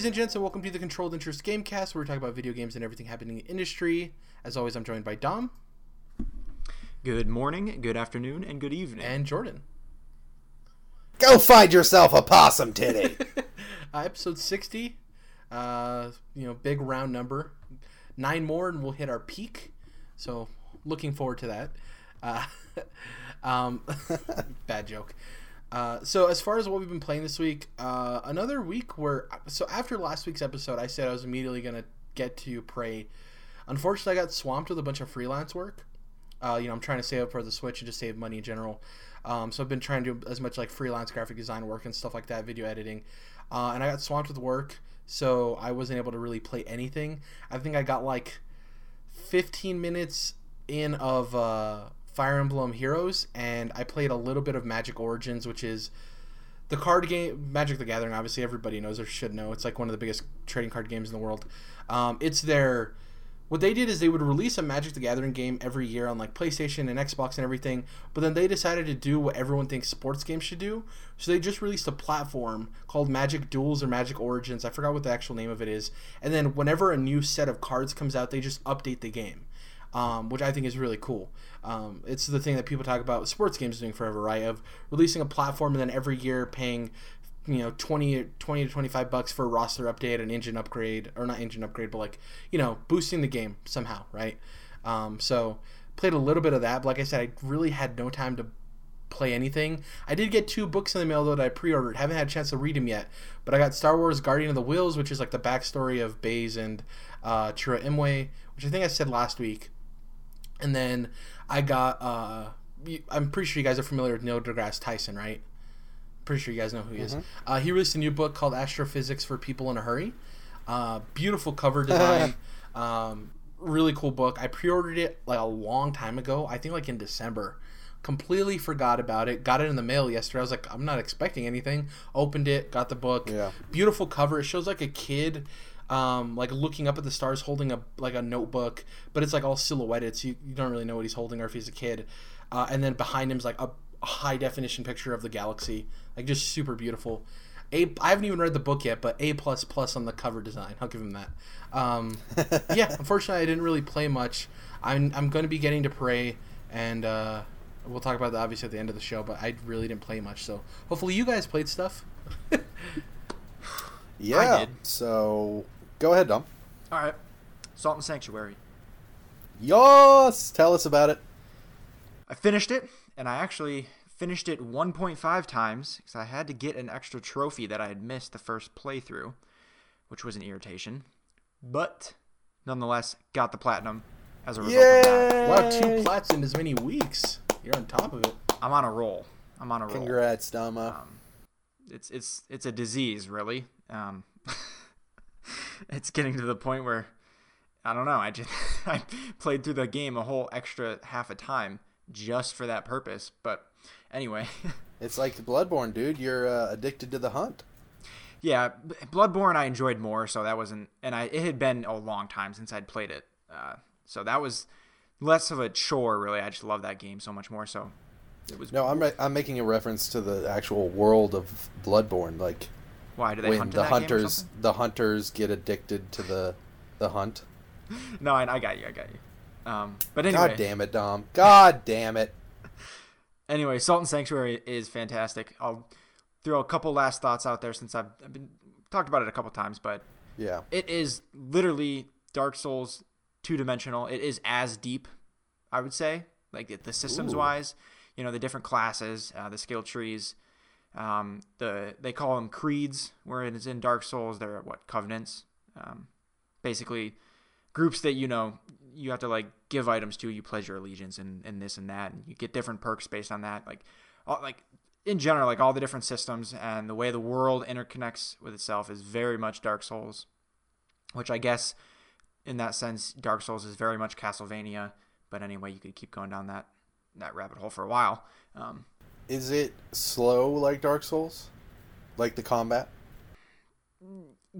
Ladies and gents, and welcome to the Controlled Interest Gamecast, where we talk about video games and everything happening in the industry. As always, I'm joined by Dom Good morning, good afternoon, and good evening. and Jordan. Go find yourself a possum titty. Uh, episode 60, uh, you know, big round number. Nine more, and we'll hit our peak. So, looking forward to that. Uh, um, bad joke. Uh, so as far as what we've been playing this week, uh, another week where so after last week's episode, I said I was immediately gonna get to Prey. Unfortunately, I got swamped with a bunch of freelance work. Uh, you know, I'm trying to save up for the Switch and just save money in general. Um, so I've been trying to do as much like freelance graphic design work and stuff like that, video editing. Uh, and I got swamped with work, so I wasn't able to really play anything. I think I got like 15 minutes in of uh, Fire Emblem Heroes, and I played a little bit of Magic Origins, which is the card game. Magic the Gathering, obviously, everybody knows or should know. It's like one of the biggest trading card games in the world. Um, it's their. What they did is they would release a Magic the Gathering game every year on like PlayStation and Xbox and everything, but then they decided to do what everyone thinks sports games should do. So they just released a platform called Magic Duels or Magic Origins. I forgot what the actual name of it is. And then whenever a new set of cards comes out, they just update the game um, which I think is really cool. Um, it's the thing that people talk about sports games doing forever, right? Of releasing a platform and then every year paying, you know, 20, 20 to 25 bucks for a roster update, an engine upgrade, or not engine upgrade, but like, you know, boosting the game somehow, right? Um, so played a little bit of that, but like I said, I really had no time to play anything. I did get two books in the mail though that I pre-ordered. Haven't had a chance to read them yet, but I got Star Wars: Guardian of the Whills, which is like the backstory of Baze and uh, Chirrut Imwe, which I think I said last week. And then I got. Uh, I'm pretty sure you guys are familiar with Neil deGrasse Tyson, right? Pretty sure you guys know who he is. Uh, he released a new book called Astrophysics for People in a Hurry. Uh, beautiful cover design. um, really cool book. I pre-ordered it like a long time ago. I think like in December. Completely forgot about it. Got it in the mail yesterday. I was like, I'm not expecting anything. Opened it, got the book. Yeah. Beautiful cover. It shows like a kid, um, like looking up at the stars, holding a like a notebook, but it's like all silhouetted, so you, you don't really know what he's holding or if he's a kid. Uh, and then behind him is like a, a high definition picture of the galaxy, like just super beautiful. A, I haven't even read the book yet, but A plus plus on the cover design. I'll give him that. Um, yeah, unfortunately, I didn't really play much. I'm I'm going to be getting to Prey, and uh, we'll talk about that obviously at the end of the show. But I really didn't play much, so hopefully you guys played stuff. yeah. did. So go ahead, Dom. All right, Salt and Sanctuary. Yes, tell us about it. I finished it, and I actually finished it 1.5 times because I had to get an extra trophy that I had missed the first playthrough, which was an irritation. But nonetheless, got the platinum as a result of that. Wow, two plats in as many weeks. You're on top of it. I'm on a roll. I'm on a roll. Congrats, Dama. Um, it's it's it's a disease, really. Um, it's getting to the point where I don't know. I just I played through the game a whole extra half a time just for that purpose. But anyway, it's like Bloodborne, dude. You're uh, addicted to the hunt. yeah, Bloodborne I enjoyed more, so that wasn't. And I it had been a long time since I'd played it, uh, so that was less of a chore. Really, I just love that game so much more. So it was. No, I'm I'm making a reference to the actual world of Bloodborne, like why do they when hunt the that game or hunters the hunters get addicted to the the hunt. No, I, I got you. I got you. Um, but anyway, God damn it, Dom. God damn it. anyway, Salt and Sanctuary is fantastic. I'll throw a couple last thoughts out there since I've, I've been talked about it a couple times, but Yeah. it is literally Dark Souls two dimensional. It is as deep, I would say, like the, the systems Ooh. wise. You know, the different classes, uh, the skill trees. Um, the they call them creeds, where it's in Dark Souls. They're what covenants. Um, basically, groups that you know you have to like give items to. You pledge your allegiance and, and this and that, and you get different perks based on that. Like, all, like in general, like all the different systems and the way the world interconnects with itself is very much Dark Souls, which I guess in that sense, Dark Souls is very much Castlevania. But anyway, you could keep going down that that rabbit hole for a while. Um, Is it slow like Dark Souls? Like the combat?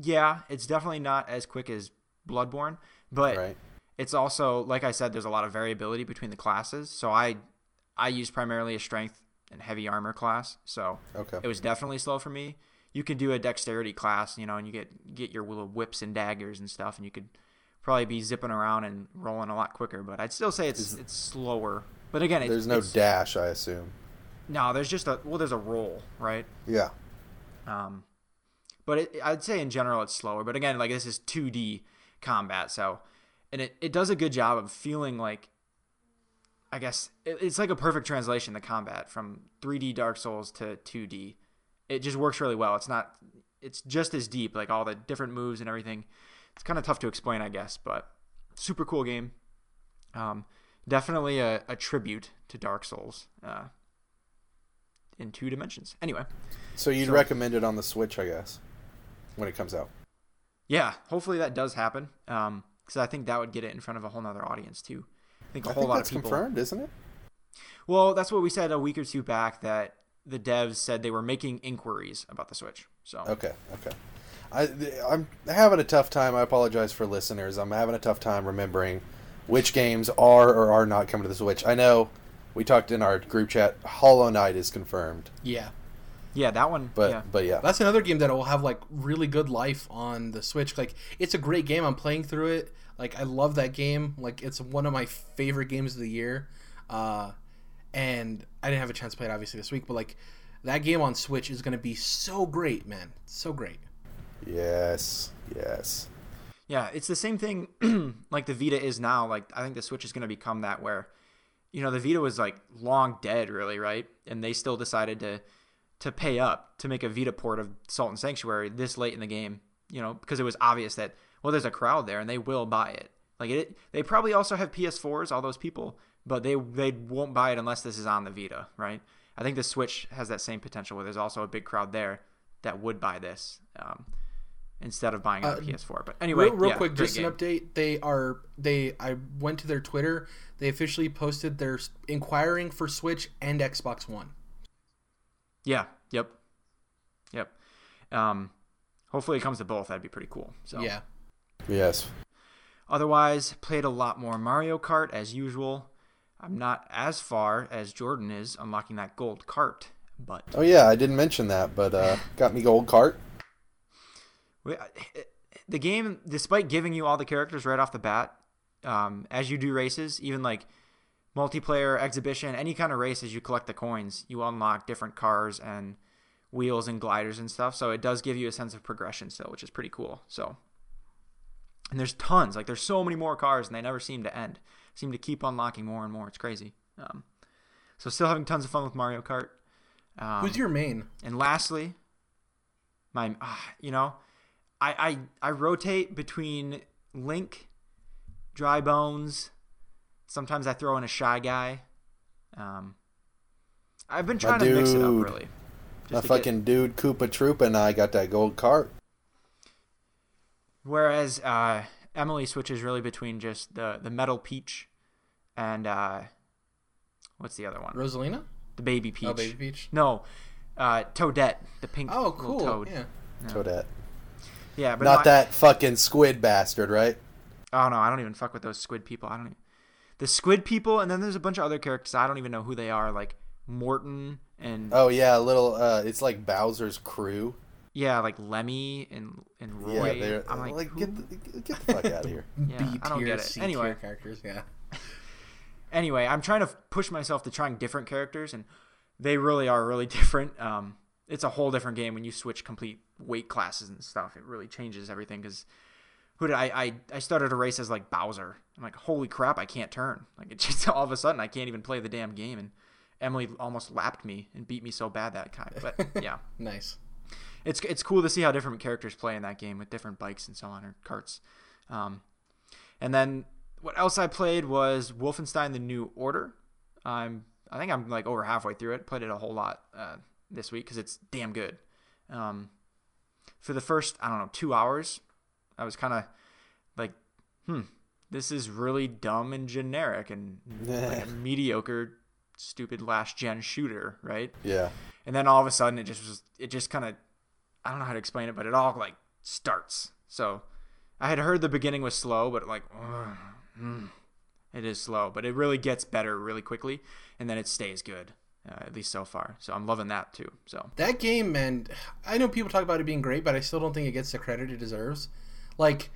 yeah, it's definitely not as quick as Bloodborne, but right. it's also like I said, there's a lot of variability between the classes. So I I use primarily a strength and heavy armor class, so Okay. it was definitely slow for me. you could do a dexterity class, you know, and you get get your little whips and daggers and stuff, and you could probably be zipping around and rolling a lot quicker. But I'd still say it's it's slower. But again, it, There's no dash, I assume. No. There's just a well, there's a roll, right? Yeah. Um, but it, I'd say in general it's slower. But again, like this is 2D combat, so and it, it does a good job of feeling like I guess it, it's like a perfect translation the combat from 3D Dark Souls to 2D. It just works really well. It's not it's just as deep, like all the different moves and everything. It's kind of tough to explain, I guess, but super cool game. Um, definitely a, a tribute to Dark Souls uh, in two dimensions. Anyway. So you'd So- recommend it on the Switch, I guess, when it comes out. Yeah, hopefully that does happen. Um, because I think that would get it in front of a whole nother audience too. I think a I whole think lot that's of people. confirmed, isn't it? Well, that's what we said a week or two back that the devs said they were making inquiries about the Switch. So Okay, okay. I, I'm having a tough time. I apologize for listeners. I'm having a tough time remembering which games are or are not coming to the Switch. I know we talked in our group chat. Hollow Knight is confirmed, Yeah. yeah, that one. but yeah, but yeah, That's another game that will have like really good life on the Switch. Like it's a great game. I'm playing through it. Like I love that game. Like it's one of my favorite games of the year. Uh, and I didn't have a chance to play it obviously this week, but like that game on Switch is going to be so great, man. So great. yes, yes. yeah, it's the same thing like the Vita is now. Like I think the Switch is going to become that where, you know, the Vita was like long dead, really, right? And they still decided to to pay up to make a Vita port of Salt and Sanctuary this late in the game. You know, because it was obvious that well, there's a crowd there and they will buy it. Like it, they probably also have PS4s, all those people, but they they won't buy it unless this is on the Vita, right? I think the Switch has that same potential where there's also a big crowd there that would buy this um, instead of buying a Uh, PS4. But anyway, real, real yeah, quick, great just an update. They are they. I went to their Twitter. They officially posted their inquiring for Switch and Xbox One. Yeah. Yep. Yep. Um, hopefully it comes to both. That'd be pretty cool. So Yeah. Yes. Otherwise, played a lot more Mario Kart as usual. I'm not as far as Jordan is unlocking that gold cart, but Oh yeah, I didn't mention that, but uh, got me gold cart. We- the game, despite giving you all the characters right off the bat, um, as you do races, even like multiplayer, exhibition, any kind of race, as you collect the coins, you unlock different cars and wheels and gliders and stuff. So it does give you a sense of progression still, which is pretty cool. So, and there's tons, like there's so many more cars, and they never seem to end. Seem to keep unlocking more and more. It's crazy. Um, so still having tons of fun with Mario Kart. Um, Who's your main? and lastly, my ah, you know, I I I rotate between Link, Dry Bones. Sometimes I throw in a shy guy. Um, I've been trying to mix it up dude. really. My just to get- fucking dude Koopa Troopa and I got that gold cart. Whereas uh, Emily switches really between just the the Metal Peach and uh, what's the other one? Rosalina? The Baby Peach. Oh, Baby Peach. No, uh, Toadette, the pink Oh, cool. toad. Yeah. Toadette. Yeah, but Not my- that fucking squid bastard, right? Oh no, I don't even fuck with those squid people. I don't. Even, the squid people, and then there's a bunch of other characters I don't even know who they are, like Morton and Oh yeah, a little. Uh, it's like Bowser's crew. yeah, like Lemmy and and Roy. Yeah, they're I'm like, like, get the, get the fuck out of here. Yeah, B I don't get it. C Anyway. characters. Yeah. anyway, I'm trying to push myself to trying different characters, and they really are really different. Um, it's a whole different game when you switch complete weight classes and stuff. It really changes everything because who did I, I I started a race as like Bowser. I'm like, holy crap, I can't turn. Like it just all of a sudden I can't even play the damn game, and Emily almost lapped me and beat me so bad that time. But yeah, Nice. it's it's cool to see how different characters play in that game with different bikes and so on or carts. Um, and then what else I played was Wolfenstein: The New Order. I'm I think I'm like over halfway through it. Played it a whole lot uh, this week because it's damn good. Um, for the first I don't know two hours, I was kind of like, hmm, this is really dumb and generic and like mediocre, stupid last gen shooter, right? Yeah. and then all of a sudden it just was it just kind of i don't know how to explain it but it all like starts so i had heard the beginning was slow but like mm, it is slow but it really gets better really quickly and then it stays good uh, at least so far. So I'm loving that too. So That game, man, I know people talk about it being great, but I still don't think it gets the credit it deserves. Like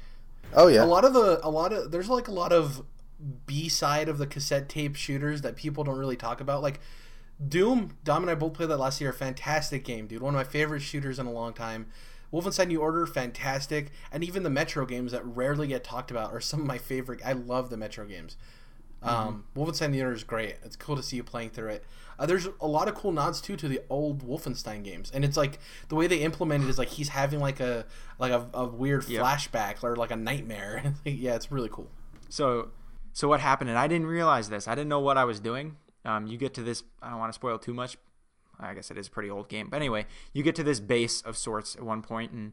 Oh yeah. a lot of the a lot of there's like a lot of B side of the cassette tape shooters that people don't really talk about. Like Doom, Dom and I both played that last year. Fantastic game, dude. One of my favorite shooters in a long time. Wolfenstein New Order, fantastic, and even the Metro games that rarely get talked about are some of my favorite. I love the Metro games. Um, Wolfenstein New Order is great. It's cool to see you playing through it. Uh, there's a lot of cool nods too to the old Wolfenstein games, and it's like the way they implement it is like he's having like a like a, a weird Yep. flashback or like a nightmare. yeah, it's really cool. So, so what happened? And I didn't realize this. I didn't know what I was doing. Um, you get to this. I don't want to spoil too much. I guess it is a pretty old game, but anyway, you get to this base of sorts at one point, and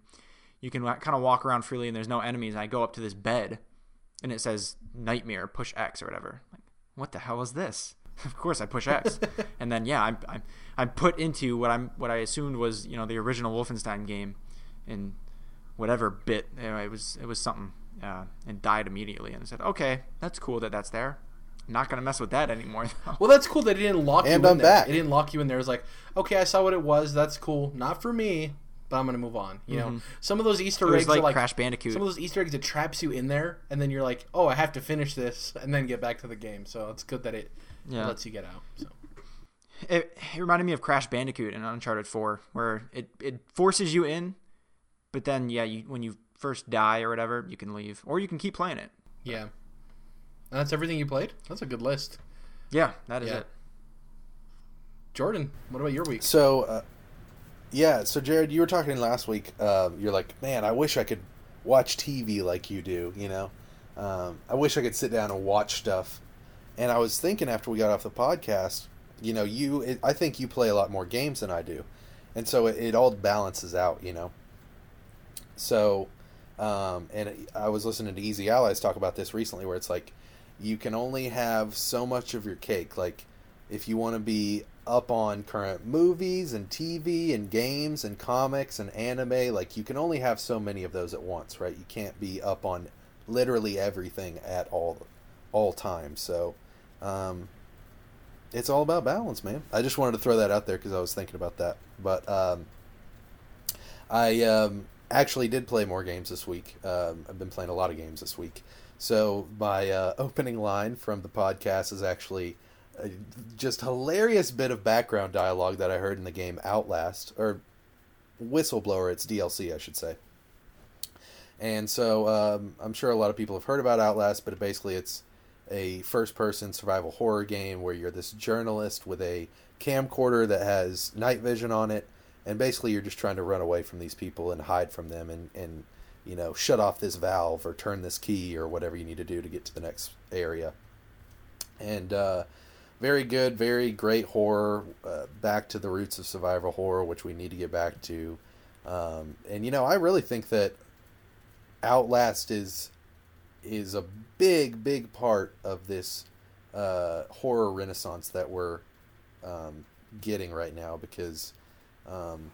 you can kind of walk around freely, and there's no enemies. And I go up to this bed, and it says "Nightmare, push X" or whatever. Like, what the hell is this? of course, I push X, and then yeah, I'm, I'm I'm put into what I'm what I assumed was you know the original Wolfenstein game, in whatever bit. Anyway, it was it was something, uh, and died immediately. And I said, okay, that's cool that that's there. Not gonna mess with that anymore. though. Well, that's cool that it didn't lock And you in I'm there. back. It didn't lock you in there. It was like, okay, I saw what it was. That's cool. Not for me, but I'm gonna move on. You know, some of those Easter Mm-hmm. Was eggs like are like Crash Bandicoot. Some of those Easter eggs that traps you in there, and then you're like, oh, I have to finish this, and then get back to the game. So it's good that it Yeah. lets you get out. So. it, it reminded me of Crash Bandicoot in Uncharted 4, where it, it forces you in, but then yeah, you when you first die or whatever, you can leave, or you can keep playing it. Yeah. And that's everything you played? That's a good list. Yeah, that is Yeah. it. Jordan, what about your week? So, uh, yeah. So, Jared, you were talking last week. Um, you're like, man, I wish I could watch TV like you do. You know, um, I wish I could sit down and watch stuff. And I was thinking after we got off the podcast, you know, you, it, I think you play a lot more games than I do, and so it, it all balances out. You know. So, um, and I was listening to Easy Allies talk about this recently, where it's like you can only have so much of your cake. Like, if you want to be up on current movies and TV and games and comics and anime, like you can only have so many of those at once, right? You can't be up on literally everything at all all times. So, um, it's all about balance, man. I just wanted to throw that out there because I was thinking about that. But um, I um, actually did play more games this week. Um, I've been playing a lot of games this week. So my uh, opening line from the podcast is actually a just hilarious bit of background dialogue that I heard in the game Outlast or Whistleblower. It's DLC, I should say. And so um, I'm sure a lot of people have heard about Outlast, but basically it's a first-person survival horror game where you're this journalist with a camcorder that has night vision on it, and basically you're just trying to run away from these people and hide from them and, and you know shut off this valve or turn this key or whatever you need to do to get to the next area. And uh, very good, very great horror. Uh, back to the roots of survival horror, which we need to get back to. Um, and you know, I really think that Outlast is is a big, big part of this uh, horror renaissance that we're um, getting right now because um,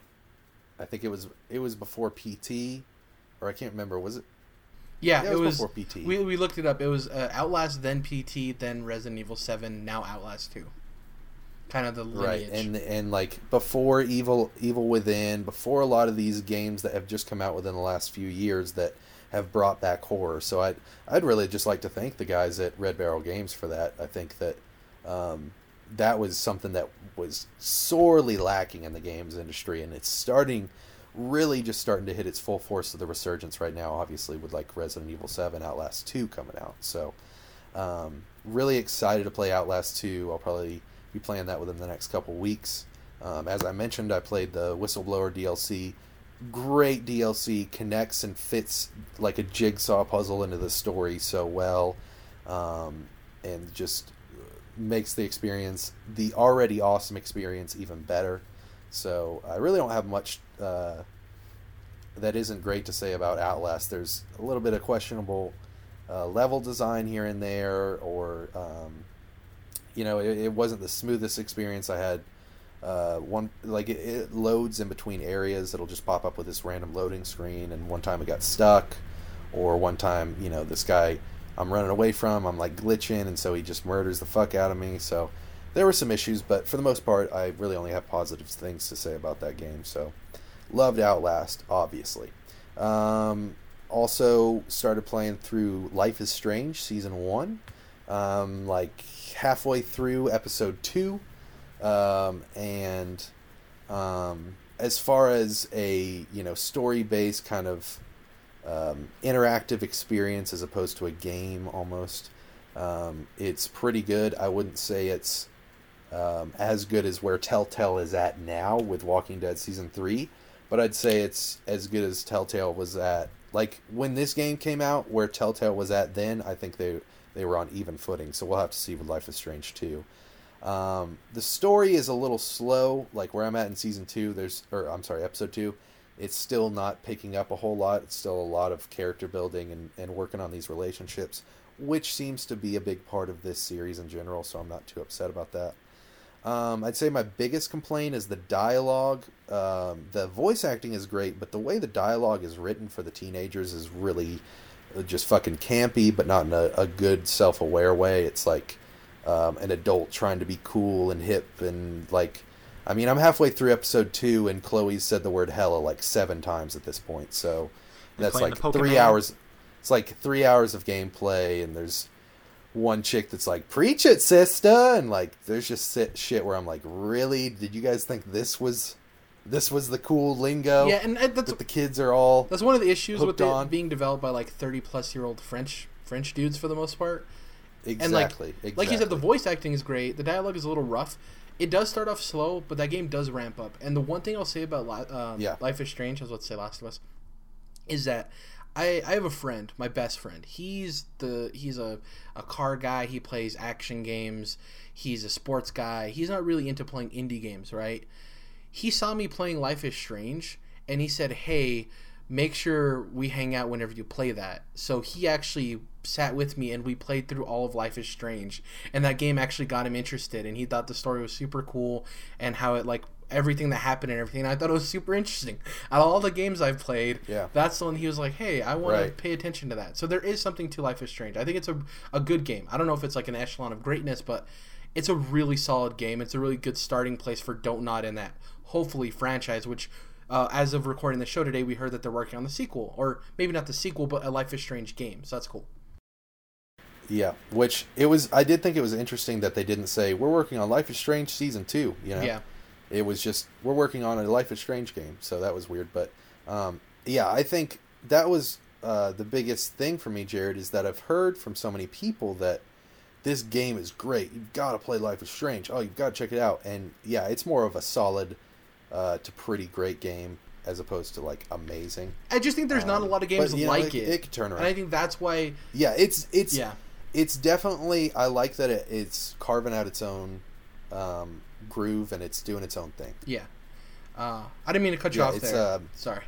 I think it was it was before PT or I can't remember was it Yeah, Yeah, it it was. before PT. We, we looked it up. It was uh, Outlast, then PT, then Resident Evil 7, now Outlast 2. Kind of the lineage. right and and like before evil evil within before a lot of these games that have just come out within the last few years that have brought back horror so i'd i'd really just like to thank the guys at red barrel games for that i think that um, that was something that was sorely lacking in the games industry and it's starting really just starting to hit its full force of the resurgence right now obviously with like resident evil 7 outlast 2 coming out so um, really excited to play Outlast 2. I'll probably be playing that within the next couple weeks. Um, as I mentioned, I played the Whistleblower DLC. Great DLC, connects and fits like a jigsaw puzzle into the story so well, um, and just makes the experience, the already awesome experience, even better. So I really don't have much uh, that isn't great to say about Outlast. There's a little bit of questionable uh, level design here and there, or um, you know, it, it wasn't the smoothest experience I had. Uh, one like it, it loads in between areas. It'll just pop up with this random loading screen, and one time it got stuck, or one time you know this guy I'm running away from, I'm like glitching, and so he just murders the fuck out of me. So there were some issues, but for the most part, I really only have positive things to say about that game. So, loved Outlast, obviously. Um, also started playing through Life is Strange season one, um, like halfway through episode two, um, and um, as far as a you know story based kind of um, interactive experience as opposed to a game almost. Um, it's pretty good. I wouldn't say it's um, as good as where Telltale is at now with Walking Dead season three, but I'd say it's as good as Telltale was at. Like when this game came out, where Telltale was at then, I think they they were on even footing. So we'll have to see with Life is Strange too. Um, the story is a little slow, like where I'm at in season two. There's, or I'm sorry, episode two. It's still not picking up a whole lot. It's still a lot of character building and, and working on these relationships, which seems to be a big part of this series in general. So I'm not too upset about that. Um, I'd say my biggest complaint is the dialogue. Um, the voice acting is great, but the way the dialogue is written for the teenagers is really just fucking campy, but not in a, a good self aware way. It's like um, an adult trying to be cool and hip and like. I mean, I'm halfway through episode two, and Chloe's said the word hella like seven times at this point. So that's like three hours. It's like three hours of gameplay, and there's one chick that's like, "Preach it, sister," and like, there's just shit where I'm like, "Really? Did you guys think this was, this was the cool lingo Yeah, and that's that the kids are all?" that's one of the issues with hooked it on. being developed by like thirty plus year old French French dudes for the most part. Exactly. And like exactly. like you said, the voice acting is great. The dialogue is a little rough. It does start off slow, but that game does ramp up. And the one thing I'll say about um, Yeah. Life is Strange, I was about to say Last of Us, is that I, I have a friend, my best friend. He's the he's a, a car guy. He plays action games. He's a sports guy. He's not really into playing indie games, right? He saw me playing Life is Strange, and he said, "Hey, make sure we hang out whenever you play that." So he actually sat with me and we played through all of Life is Strange, and that game actually got him interested, and he thought the story was super cool and how it like everything that happened and everything. I thought it was super interesting. Out of all the games I've played, Yeah. that's the one he was like, "Hey, I want Right. to pay attention to that." So there is something to Life is Strange. I think it's a a good game. I don't know if it's like an echelon of greatness, but it's a really solid game. It's a really good starting place for Don't Nod in that hopefully franchise, which. Uh, as of recording the show today, we heard that they're working on the sequel, or maybe not the sequel, but a Life is Strange game. So that's cool. Yeah, which it was. I did think it was interesting that they didn't say we're working on Life is Strange season two. You know, Yeah. It was just we're working on a Life is Strange game. So that was weird, but um, yeah, I think that was uh, the biggest thing for me, Jared, is that I've heard from so many people that this game is great. You've got to play Life is Strange. Oh, you've got to check it out. And yeah, it's more of a solid uh, to pretty great game as opposed to like amazing. I just think there's not a Um, lot of games but, you know, like it- it. it could turn And I think that's why. Yeah, it's it's Yeah. it's definitely I like that it, it's carving out its own um, groove and it's doing its own thing. Yeah. Uh, I didn't mean to cut you Yeah, off it's, there. um, Sorry.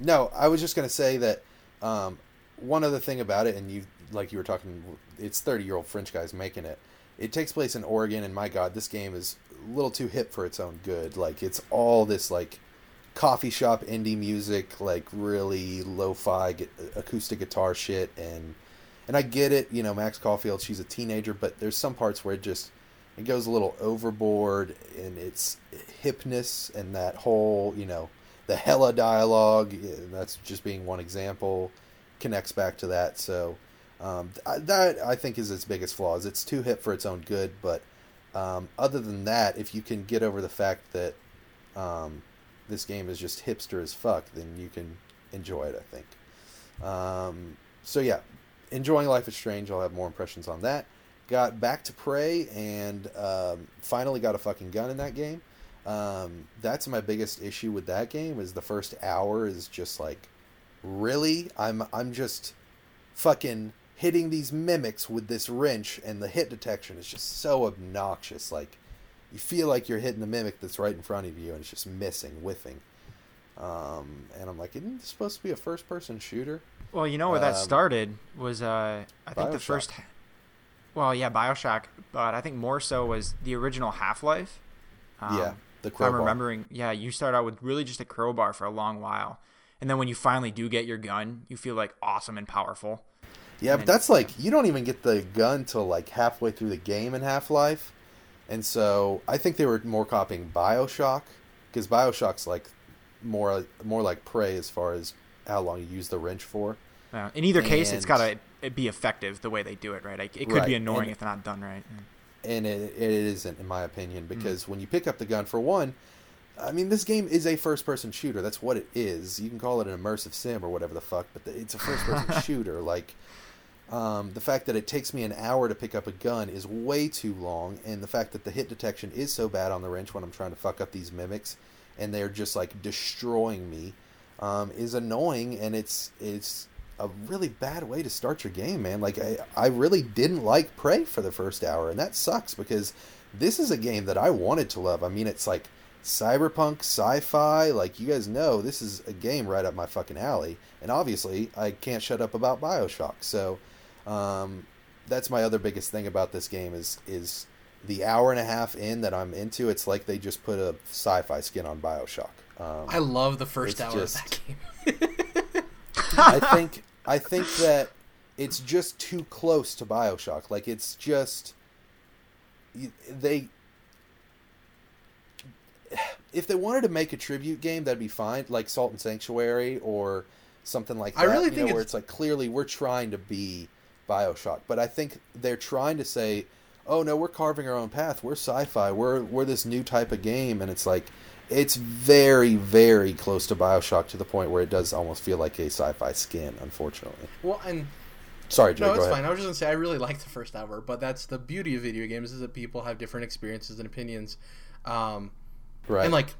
No, I was just gonna say that um, one other thing about it, and you like you were talking, it's thirty year old French guys making it. It takes place in Oregon, and my God, this game is a little too hip for its own good. Like it's all this like coffee shop indie music, like really lo-fi gu- acoustic guitar shit, and and I get it. You know, Max Caulfield, she's a teenager, but there's some parts where it just it goes a little overboard in its hipness and that whole you know the hella dialogue that's just being one example connects back to that. So um, that i think is its biggest flaws. It's too hip for its own good but um, other than that if you can get over the fact that um, this game is just hipster as fuck then you can enjoy it i think. Um, so yeah enjoying life is strange i'll have more impressions on that got back to prey and um, finally got a fucking gun in that game. Um, that's my biggest issue with that game is the first hour is just like really? I'm i'm just fucking hitting these mimics with this wrench and the hit detection is just so obnoxious. Like you feel like you're hitting the mimic that's right in front of you and it's just missing whiffing. Um, and i'm like isn't this supposed to be a first person shooter? Well, you know where that Um, started was uh, I think the first. Well, yeah, Bioshock, but I think more so was the original Half Life. yeah the If I'm remembering, yeah, you start out with really just a crowbar for a long while, and then when you finally do get your gun, you feel like awesome and powerful. Yeah, And but then- that's like you don't even get the gun till like halfway through the game in Half Life, And so I think they were more copying Bioshock because Bioshock's like more more like Prey as far as how long you use the wrench for. Uh, in either case, it's got to be effective the way they do it, right? Like, it could Right, be annoying and- if they're not done right. and it, it isn't in my opinion Mm. because when you pick up the gun for one i mean this game is a first person shooter that's what it is you can call it an immersive sim or whatever the fuck but the, it's a first person shooter like um, the fact that it takes me an hour to pick up a gun is way too long and the fact that the hit detection is so bad on the wrench when i'm trying to fuck up these mimics and they're just like destroying me um, is annoying and it's it's a really bad way to start your game, man. Like I, I really didn't like Prey for the first hour, and that sucks because this is a game that I wanted to love. I mean, it's like cyberpunk, sci-fi. Like you guys know, this is a game right up my fucking alley. And obviously, I can't shut up about Bioshock. So um, that's my other biggest thing about this game is is the hour and a half in that I'm into. It's like they just put a sci-fi skin on Bioshock. Um, I love the first hour just- of that game. I think I think that it's just too close to Bioshock. Like it's just they. If they wanted to make a tribute game, that'd be fine, like Salt and Sanctuary or something like that. I really you think know, where it's- it's like clearly we're trying to be Bioshock, but I think they're trying to say, "Oh no, we're carving our own path. We're sci-fi. We're we're this new type of game," and it's like it's very very close to Bioshock to the point where it does almost feel like a sci-fi skin. Unfortunately, well, and sorry, Joe. no, go it's ahead. fine. I was just gonna say I really liked the first hour, but that's the beauty of video games is that people have different experiences and opinions. Um, Right. And like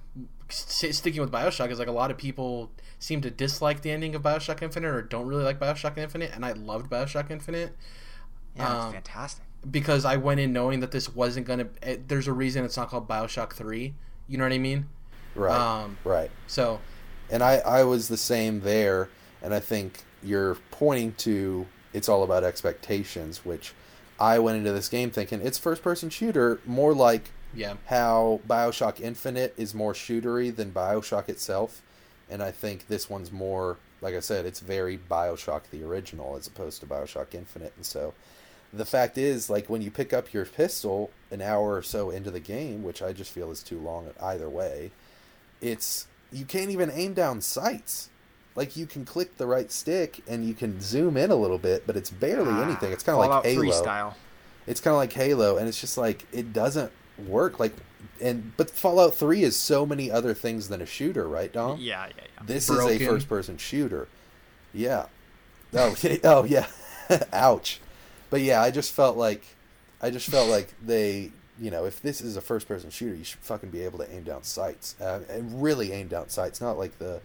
st- sticking with Bioshock is like a lot of people seem to dislike the ending of Bioshock Infinite or don't really like Bioshock Infinite, and I loved Bioshock Infinite Yeah, Um, it's fantastic. because I went in knowing that this wasn't gonna. It, there's a reason it's not called Bioshock Three. You know what I mean? Right. Um, right. so And I, I was the same there, and I think you're pointing to it's all about expectations, which I went into this game thinking it's first person shooter, more like yeah, how Bioshock Infinite is more shootery than Bioshock itself. And I think this one's more, like I said, it's very Bioshock the original as opposed to Bioshock Infinite. And so the fact is, like, when you pick up your pistol an hour or so into the game, which I just feel is too long either way, it's you can't even aim down sights. Like you can click the right stick and you can zoom in a little bit, but it's barely Ah, anything. It's kind of like Halo style. it's kind of like Halo, and it's just like it doesn't work. Like, and but Fallout Three is so many other things than a shooter, right, Dom? Yeah, yeah, yeah. This Broken. is a first-person shooter. Yeah. Oh, oh yeah. Ouch. But yeah, I just felt like, I just felt like they, you know, if this is a first-person shooter, you should fucking be able to aim down sights uh, and really aim down sights, not like the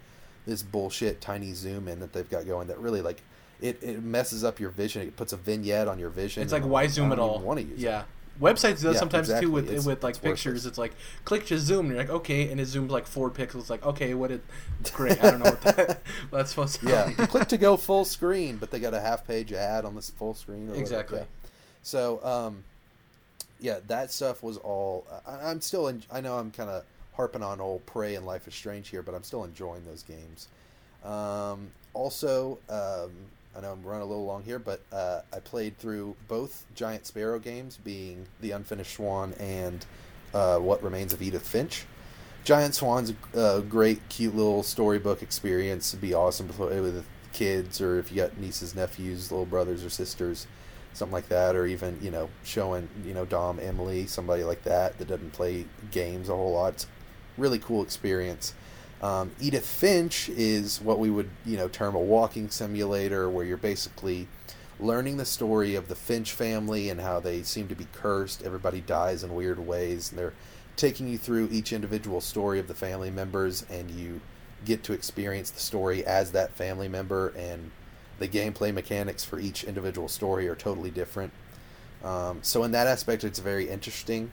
this bullshit tiny zoom in that they've got going that really like. It, it messes up your vision. It puts a vignette on your vision. it's like why zoom at all? wanna use it. yeah. Websites do that Yeah, sometimes exactly. too with It's- with like it's pictures. It's like click to zoom, and you're like okay, and it zooms like four pixels. Like okay, what it? Great, I don't know what that that's supposed to. Be. Yeah, click to go full screen, but they got a half page ad on this full screen. Whatever. Exactly. So, um, yeah, that stuff was all. I, I'm still. In, I know I'm kind of harping on old Prey and Life is Strange here, but I'm still enjoying those games. Um, also, um, I know I'm running a little long here, but uh, I played through both Giant Sparrow games, being The Unfinished Swan and uh, What Remains of Edith Finch. Giant Swan's a great, cute little storybook experience. It'd be awesome to play with kids, or if you got nieces, nephews, little brothers or sisters, something like that, or even you know showing you know Dom, Emily, somebody like that that doesn't play games a whole lot. It's a really cool experience. Um, Edith Finch is what we would you know term a walking simulator, where you're basically learning the story of the Finch family and how they seem to be cursed. Everybody dies in weird ways, and they're taking you through each individual story of the family members, and you get to experience the story as that family member. And the gameplay mechanics for each individual story are totally different. Um, so in that aspect, it's very interesting.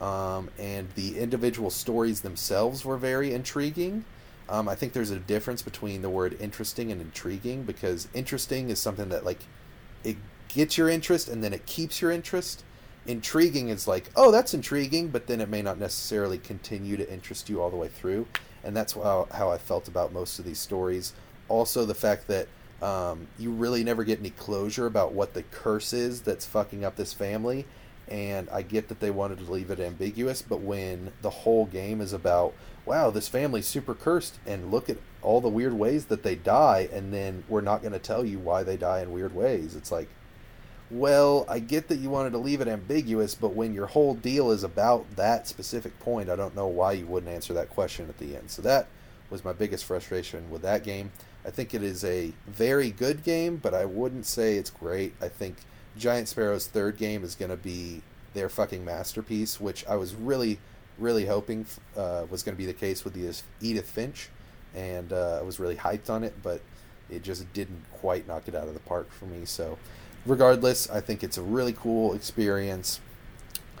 Um, and the individual stories themselves were very intriguing. Um, I think there's a difference between the word interesting and intriguing because interesting is something that like it gets your interest and then it keeps your interest. Intriguing is like, oh, that's intriguing, but then it may not necessarily continue to interest you all the way through. And that's how, how I felt about most of these stories. Also, the fact that um, you really never get any closure about what the curse is that's fucking up this family. and I get that they wanted to leave it ambiguous, but when the whole game is about, wow, this family's super cursed, and look at all the weird ways that they die, and then we're not going to tell you why they die in weird ways. It's like, well, I get that you wanted to leave it ambiguous, but when your whole deal is about that specific point, I don't know why you wouldn't answer that question at the end. So that was my biggest frustration with that game. I think it is a very good game, but I wouldn't say it's great. I think Giant Sparrow's third game is going to be their fucking masterpiece, which I was really, really hoping uh, was going to be the case with the Edith Finch, and uh, I was really hyped on it, but it just didn't quite knock it out of the park for me. So, regardless, I think it's a really cool experience,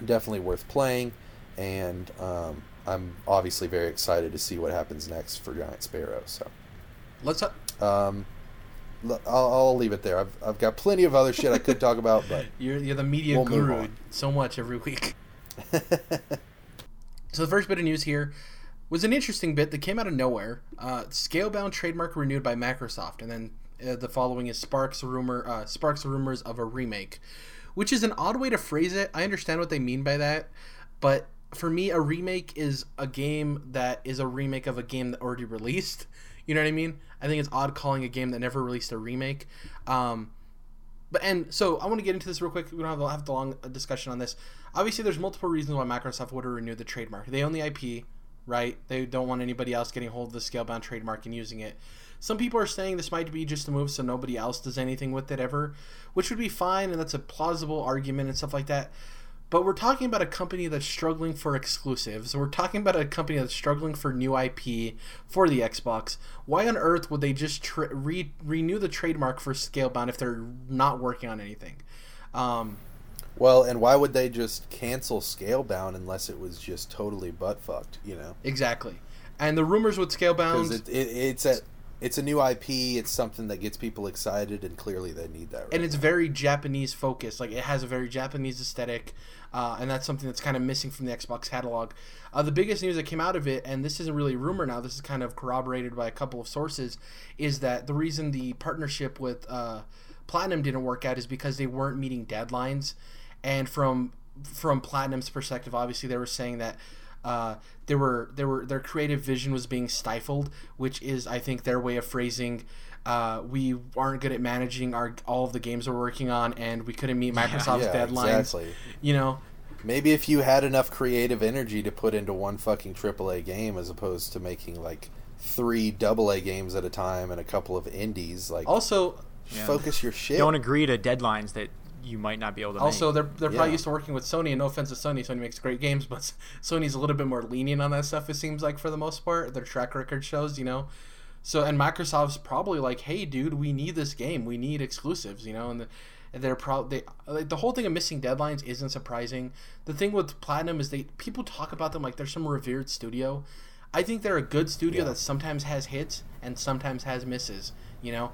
definitely worth playing, and um, I'm obviously very excited to see what happens next for Giant Sparrow. So, let's. Um, I'll, I'll leave it there. I've, I've got plenty of other shit I could talk about, but you're you're the media we'll guru so much every week. so the first bit of news here was an interesting bit that came out of nowhere. Uh, Scalebound trademark renewed by Microsoft, and then uh, the following is Sparks rumor uh, Sparks rumors of a remake, which is an odd way to phrase it. I understand what they mean by that, but for me, a remake is a game that is a remake of a game that already released. You know what I mean? I think it's odd calling a game that never released a remake. Um, but and so I want to get into this real quick. We don't have, have the long discussion on this. Obviously, there's multiple reasons why Microsoft would have renewed the trademark. They own the IP, right? They don't want anybody else getting hold of the Scalebound trademark and using it. Some people are saying this might be just a move so nobody else does anything with it ever, which would be fine, and that's a plausible argument and stuff like that. But we're talking about a company that's struggling for exclusives. We're talking about a company that's struggling for new IP for the Xbox. Why on earth would they just tra- re- renew the trademark for Scalebound if they're not working on anything? Um, well, and why would they just cancel Scalebound unless it was just totally butt fucked? You know exactly. And the rumors with Scalebound, it, it, it's a it's a new IP. It's something that gets people excited, and clearly they need that. Right and it's now. very Japanese focused. Like it has a very Japanese aesthetic uh, and that's something that's kind of missing from the Xbox catalog. Uh, the biggest news that came out of it, and this isn't really a rumor now, this is kind of corroborated by a couple of sources, is that the reason the partnership with uh, Platinum didn't work out is because they weren't meeting deadlines, and from from Platinum's perspective, obviously they were saying that. Uh, there were there were their creative vision was being stifled, which is I think their way of phrasing uh, we aren't good at managing our all of the games we're working on, and we couldn't meet Microsoft's yeah, deadlines. Exactly. You know, maybe if you had enough creative energy to put into one fucking AAA game, as opposed to making like three AA games at a time and a couple of indies, like also yeah. focus your shit. Don't agree to deadlines that you might not be able to. Also, make. they're they're probably used to working with Sony, and no offense to Sony, Sony makes great games, but Sony's a little bit more lenient on that stuff. It seems like for the most part, their track record shows, you know. So and Microsoft's probably like, hey, dude, we need this game. We need exclusives, you know. And, the, they're probably they, like, the whole thing of missing deadlines isn't surprising. The thing with Platinum is they people talk about them like they're some revered studio. I think they're a good studio yeah. that sometimes has hits and sometimes has misses. You know.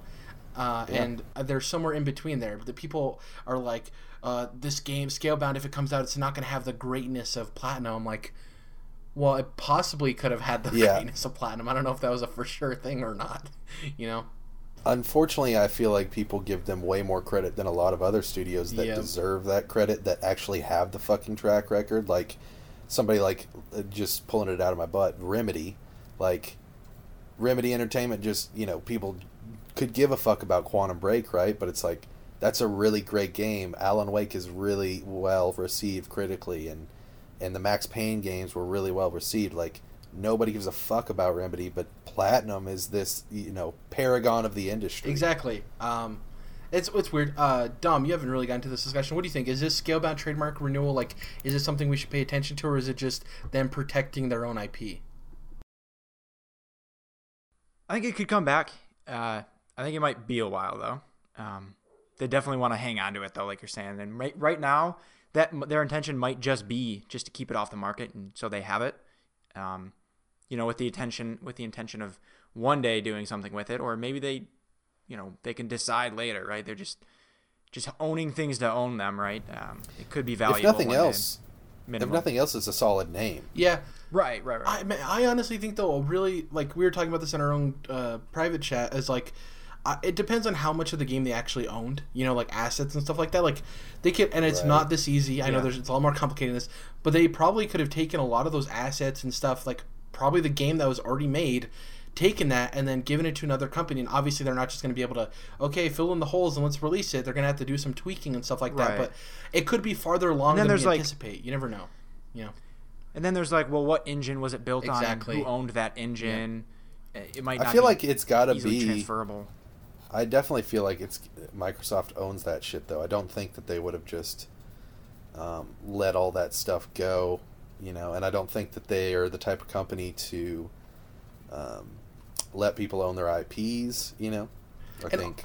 Uh, yeah. and they're somewhere in between there. The people are like, uh, this game, Scalebound, if it comes out, it's not going to have the greatness of Platinum. I'm like, well, it possibly could have had the yeah. greatness of platinum. I don't know if that was a for sure thing or not. You know. Unfortunately, I feel like people give them way more credit than a lot of other studios that yep. deserve that credit that actually have the fucking track record. Like somebody like uh, just pulling it out of my butt, Remedy, like Remedy Entertainment. Just you know, people could give a fuck about Quantum Break, right? But it's like that's a really great game. Alan Wake is really well received critically, and and the Max Payne games were really well received. Like nobody gives a fuck about Remedy, but Platinum is this you know paragon of the industry. Exactly. Um, it's it's weird. Uh, Dom, you haven't really gotten to this discussion. What do you think? Is this scalebound trademark renewal like? Is this something we should pay attention to, or is it just them protecting their own IP? I think it could come back. Uh, I think it might be a while though. Um, they definitely want to hang on to it though, like you're saying. And right right now, that their intention might just be just to keep it off the market, and so they have it. Um, you know, with the intention with the intention of one day doing something with it, or maybe they, you know, they can decide later, right? They're just just owning things to own them, right? Um, it could be valuable. If nothing else, if nothing else, it's a solid name. Yeah. Right, right, right. I, I honestly think though, really like we were talking about this in our own uh, private chat, is like uh, it depends on how much of the game they actually owned. You know, like assets and stuff like that. Like they could, and it's Right. not this easy. I know there's it's a lot more complicated than this, but they probably could have taken a lot of those assets and stuff. Like probably the game that was already made. Taken that and then given it to another company, and obviously they're not just going to be able to, okay, fill in the holes and let's release it. They're going to have to do some tweaking and stuff like that. But it could be farther along then than we there's, like- anticipate. You never know. You know. And then there's like, well, what engine was it built Exactly. on? and Who owned that engine? It might. Not I feel be like it's got to be. transferable. I definitely feel like it's Microsoft owns that shit though. I don't think that they would have just um, let all that stuff go, you know. And I don't think that they are the type of company to um, let people own their IPs, you know. I And- think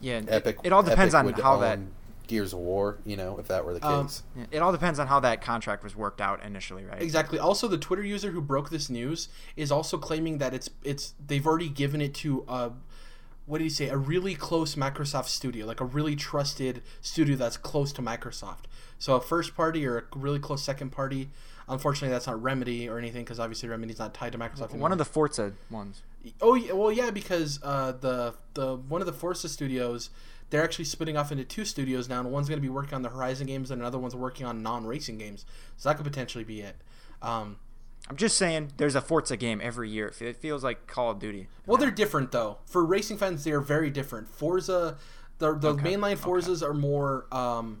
Yeah, it- Epic. It, all depends Epic on how that. Gears of War, you know, if that were the Um, case. yeah, It all depends on how that contract was worked out initially, right? Exactly. Also, the Twitter user who broke this news is also claiming that it's it's they've already given it to a what did he say? A really close Microsoft studio, like a really trusted studio that's close to Microsoft. So a first party or a really close second party. Unfortunately, that's not Remedy or anything because obviously Remedy's not tied to Microsoft. One of the Forza ones. Oh yeah, well yeah, because uh, the the one of the Forza studios, they're actually splitting off into two studios now, and one's going to be working on the Horizon games, and another one's working on non-racing games. So that could potentially be it. Um, I'm just saying, there's a Forza game every year. It feels like Call of Duty. well, they're different though. For racing fans, they are very different. Forza, the the Okay, mainline Forzas are more um,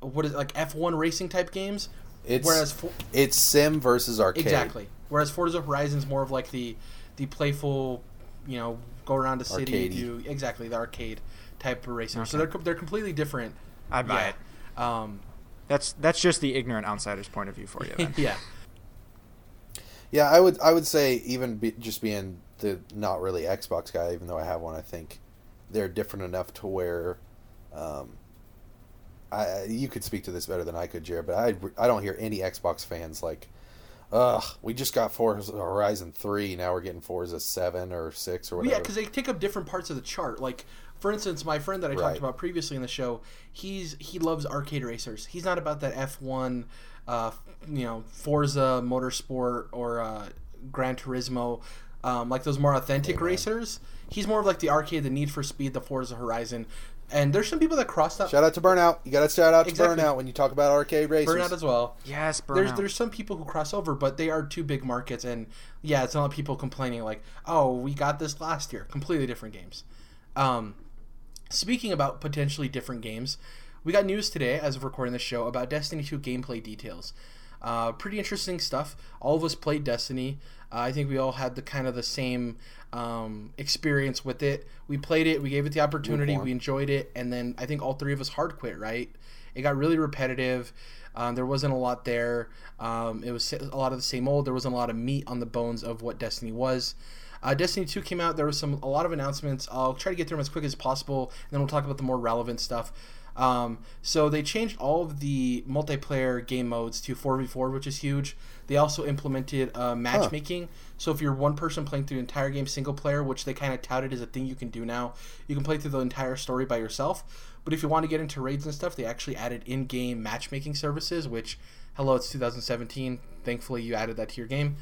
what is it, like F1 racing type games, It's whereas for, it's sim versus arcade. exactly, whereas Forza Horizon's more of like the the playful, you know, go around a city, Arcadey. do exactly the arcade type of racing. So they're they're completely different. I buy Yeah. it. Um, That's that's just the ignorant outsider's point of view for you. Then. yeah. Yeah, I would I would say even be, just being the not really Xbox guy, even though I have one, I think they're different enough to where, um, I you could speak to this better than I could, Jared. But I I don't hear any Xbox fans like, ugh, we just got Forza Horizon three, now we're getting Forza seven or six or Well, whatever. yeah, because they take up different parts of the chart. Like, for instance, my friend that I Right. talked about previously in the show, he's he loves arcade racers. He's not about that F one, uh, you know, Forza Motorsport or uh, Gran Turismo, um, like those more authentic Amen. racers. He's more of like the arcade, the Need for Speed, the Forza Horizon. And there's some people that cross that Shout out to Burnout. You got to shout out to Exactly. Burnout when you talk about arcade racers. burnout as well. Yes, Burnout. There's there's some people who cross over, but they are two big markets, and yeah, it's not people complaining like, "Oh, we got this last year." Completely different games. Um, speaking about potentially different games, we got news today as of recording this show about Destiny 2 gameplay details. Uh, pretty interesting stuff. All of us played Destiny. Uh, I think we all had the kind of the same um, experience with it. We played it. We gave it the opportunity. We enjoyed it, and then I think all three of us hard quit. Right? It got really repetitive. Um, there wasn't a lot there. Um, it was a lot of the same old. There wasn't a lot of meat on the bones of what Destiny was. Uh, Destiny 2 came out. There was some a lot of announcements. I'll try to get through them as quick as possible, and then we'll talk about the more relevant stuff. Um, so they changed all of the multiplayer game modes to 4v4, which is huge. They also implemented uh, matchmaking. So if you're one person playing through the entire game single player, which they kind of touted as a thing you can do now, you can play through the entire story by yourself. But if you want to get into raids and stuff, they actually added in-game matchmaking services, which hello, it's 2017. Thankfully, you added that to your game.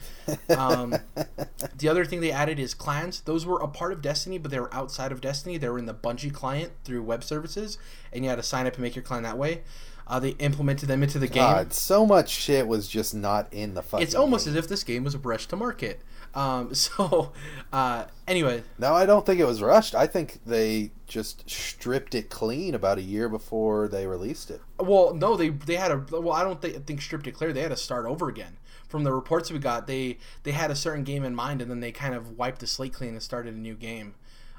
Um, the other thing they added is clans. Those were a part of Destiny, but they were outside of Destiny. They were in the Bungie client through web services, and you had to sign up and make your clan that way. Uh, they implemented them into the game. God, so much shit was just not in the fucking. it's almost game. as if this game was rushed to market. Um, so, uh, anyway, No, I don't think it was rushed. I think they just stripped it clean about a year before they released it. Well, no, they they had a well. I don't think, think stripped it clear. They had to start over again. From the reports we got, they they had a certain game in mind, and then they kind of wiped the slate clean and started a new game.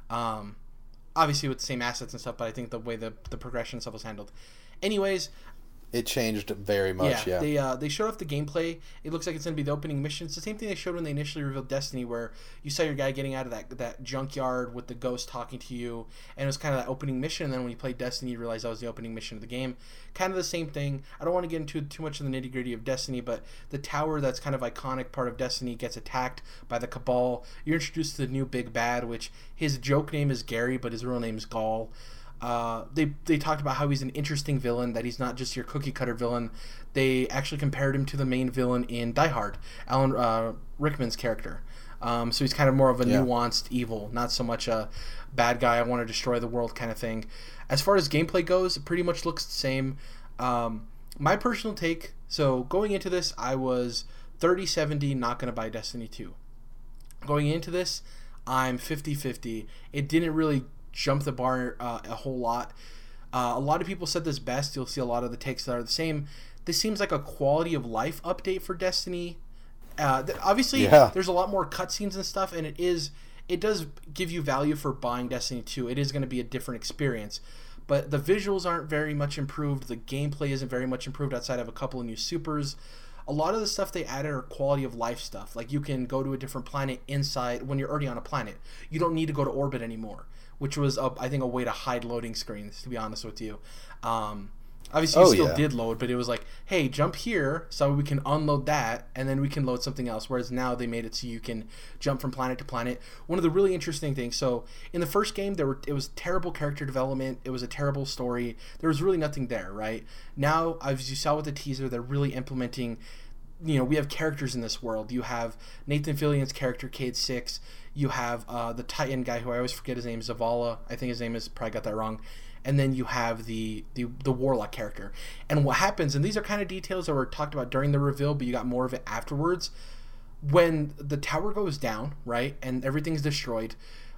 Um, obviously with the same assets and stuff, but I think the way the the progression stuff was handled. Anyways, It changed very much. Yeah, they uh, they showed off the gameplay. It looks like it's gonna be the opening mission. It's the same thing they showed when they initially revealed Destiny, where you saw your guy getting out of that that junkyard with the ghost talking to you, and it was kind of that opening mission. And then when you played Destiny, you realized that was the opening mission of the game. Kind of the same thing. I don't want to get into too much of the nitty gritty of Destiny, but the tower that's kind of iconic part of Destiny gets attacked by the Cabal. You're introduced to the new big bad, which his joke name is Gary, but his real name is Ghaul. Uh, they they talked about how he's an interesting villain, that he's not just your cookie cutter villain. They actually compared him to the main villain in Die Hard, Alan uh, Rickman's character. Um, so he's kind of more of a Yeah. nuanced evil, not so much a bad guy. I want to destroy the world kind of thing. As far as gameplay goes, it pretty much looks the same. Um, my personal take. So going into this, I was 30-70 not going to buy Destiny 2 going into this, I'm 50 50. It didn't really jump the bar uh, a whole lot. Uh, a lot of people said this best. You'll see a lot of the takes that are the same. This seems like a quality of life update for Destiny. Uh, th- obviously, Yeah. there's a lot more cutscenes and stuff, and it is it does give you value for buying Destiny 2. It is going to be a different experience, but the visuals aren't very much improved. The gameplay isn't very much improved outside of a couple of new supers a lot of the stuff they added are quality of life stuff. Like you can go to a different planet inside when you're already on a planet. You don't need to go to orbit anymore, which was a, I think a way to hide loading screens. To be honest with you, um, obviously you Oh, still yeah. did load, but it was like, hey, jump here so we can unload that, and then we can load something else. Whereas now they made it so you can jump from planet to planet. One of the really interesting things. So in the first game, there were it was terrible character development. It was a terrible story. There was really nothing there, right? Now, as you saw with the teaser, they're really implementing you know, we have characters in this world. You have Nathan Fillion's character, Cayde Six. You have uh, the Titan guy, who I always forget his name, is Zavala. I think his name is probably got that wrong. And then you have the, the the Warlock character. And what happens, and these are kind of details that were talked about during the reveal, but you got more of it afterwards. When the tower goes down, right, and everything's destroyed,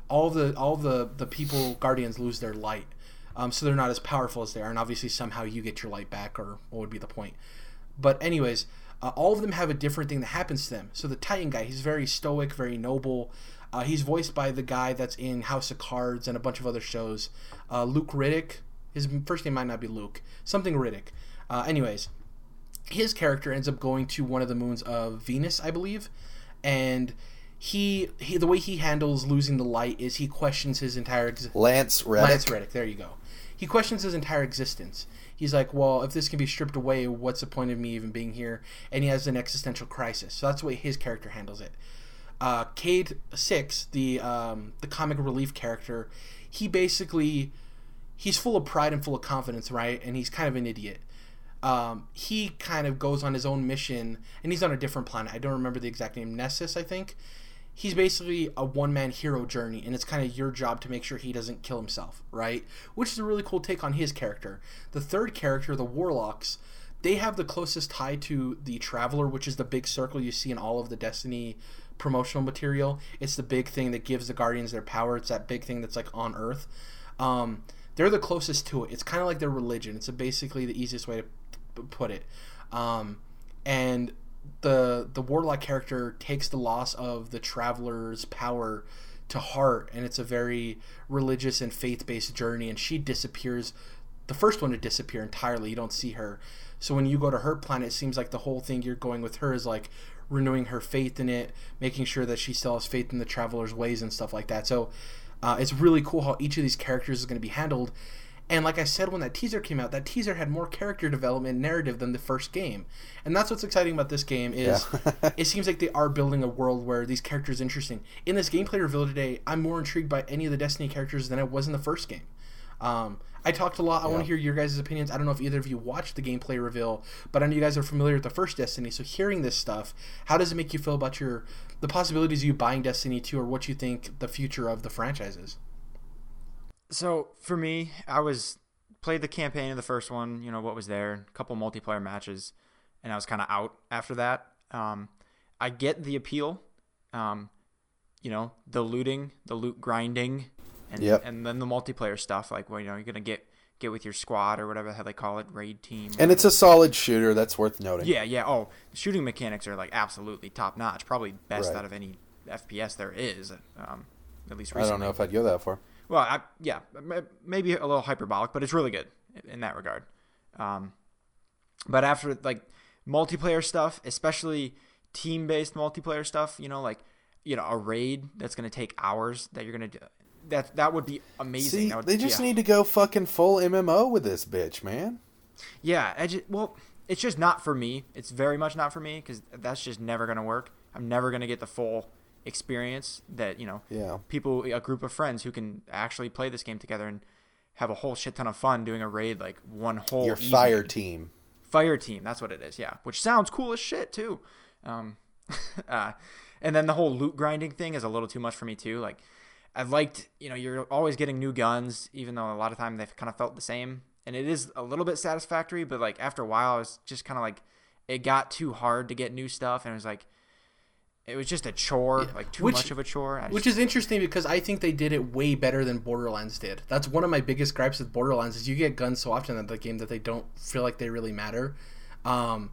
all the all the the people guardians lose their light. Um, so they're not as powerful as they are, and obviously somehow you get your light back, or what would be the point? But anyways, uh, all of them have a different thing that happens to them. So the Titan guy, he's very stoic, very noble. Uh, he's voiced by the guy that's in House of Cards and a bunch of other shows. Uh, Luke Riddick. His first name might not be Luke. Something Riddick. Uh, anyways, his character ends up going to one of the moons of Venus, I believe, and he, he the way he handles losing the light is he questions his entire ex- Lance Reddick. Lance Reddick. There you go. He questions his entire existence. He's like, well, if this can be stripped away, what's the point of me even being here? And he has an existential crisis. So that's the way his character handles it. Uh, Cayde Six, the um, the comic relief character, he basically he's full of pride and full of confidence, right? And he's kind of an idiot. Um, he kind of goes on his own mission, and he's on a different planet. I don't remember the exact name. Nessus, I think he's basically a one man hero journey, and it's kind of your job to make sure he doesn't kill himself, right? Which is a really cool take on his character. The third character, the Warlocks, they have the closest tie to the Traveler, which is the big circle you see in all of the Destiny promotional material. It's the big thing that gives the Guardians their power. It's that big thing that's like on Earth. Um, they're the closest to it. It's kind of like their religion. It's basically the easiest way to put it. Um, and the the warlock character takes the loss of the traveler's power to heart and it's a very religious and faith-based journey and she disappears the first one to disappear entirely you don't see her so when you go to her planet it seems like the whole thing you're going with her is like renewing her faith in it making sure that she still has faith in the traveler's ways and stuff like that so uh, it's really cool how each of these characters is going to be handled and like I said when that teaser came out, that teaser had more character development and narrative than the first game. And that's what's exciting about this game is Yeah. it seems like they are building a world where these characters are interesting. In this gameplay reveal today, I'm more intrigued by any of the Destiny characters than I was in the first game. Um, I talked a lot. I want to hear your guys' opinions. I don't know if either of you watched the gameplay reveal, but I know you guys are familiar with the first Destiny. So hearing this stuff, how does it make you feel about your the possibilities of you buying Destiny 2 or what you think the future of the franchise is? So for me, I was played the campaign of the first one. You know what was there, a couple multiplayer matches, and I was kind of out after that. Um, I get the appeal. Um, you know the looting, the loot grinding, and Yep. and then the multiplayer stuff. Like well, you know you're gonna get get with your squad or whatever how they call it, raid team. And it's a solid shooter. That's worth noting. Yeah, yeah. Oh, the shooting mechanics are like absolutely top notch. Probably best Right. out of any FPS there is. Um, at least recently. I don't know if I'd go that far. Well, I, yeah, maybe a little hyperbolic, but it's really good in that regard. Um, but after like multiplayer stuff, especially team-based multiplayer stuff, you know, like you know a raid that's gonna take hours that you're gonna do. That that would be amazing. See, would- they just yeah. need to go fucking full MMO with this bitch, man. Yeah, I ju- well, it's just not for me. It's very much not for me because that's just never gonna work. I'm never gonna get the full experience that you know Yeah. people a group of friends who can actually play this game together and have a whole shit ton of fun doing a raid like one whole Your evening. fire team. fire team that's what it is yeah which sounds cool as shit too um uh and then the whole loot grinding thing is a little too much for me too. Like I liked, you know, you're always getting new guns, even though a lot of time they've kind of felt the same, and it is a little bit satisfactory. But like after a while, I was just kind of like, it got too hard to get new stuff, and it was like, it was just a chore, yeah. like too which, much of a chore. Just, which is interesting because I think they did it way better than Borderlands did. That's one of my biggest gripes with Borderlands is you get guns so often in the game that they don't feel like they really matter. Um,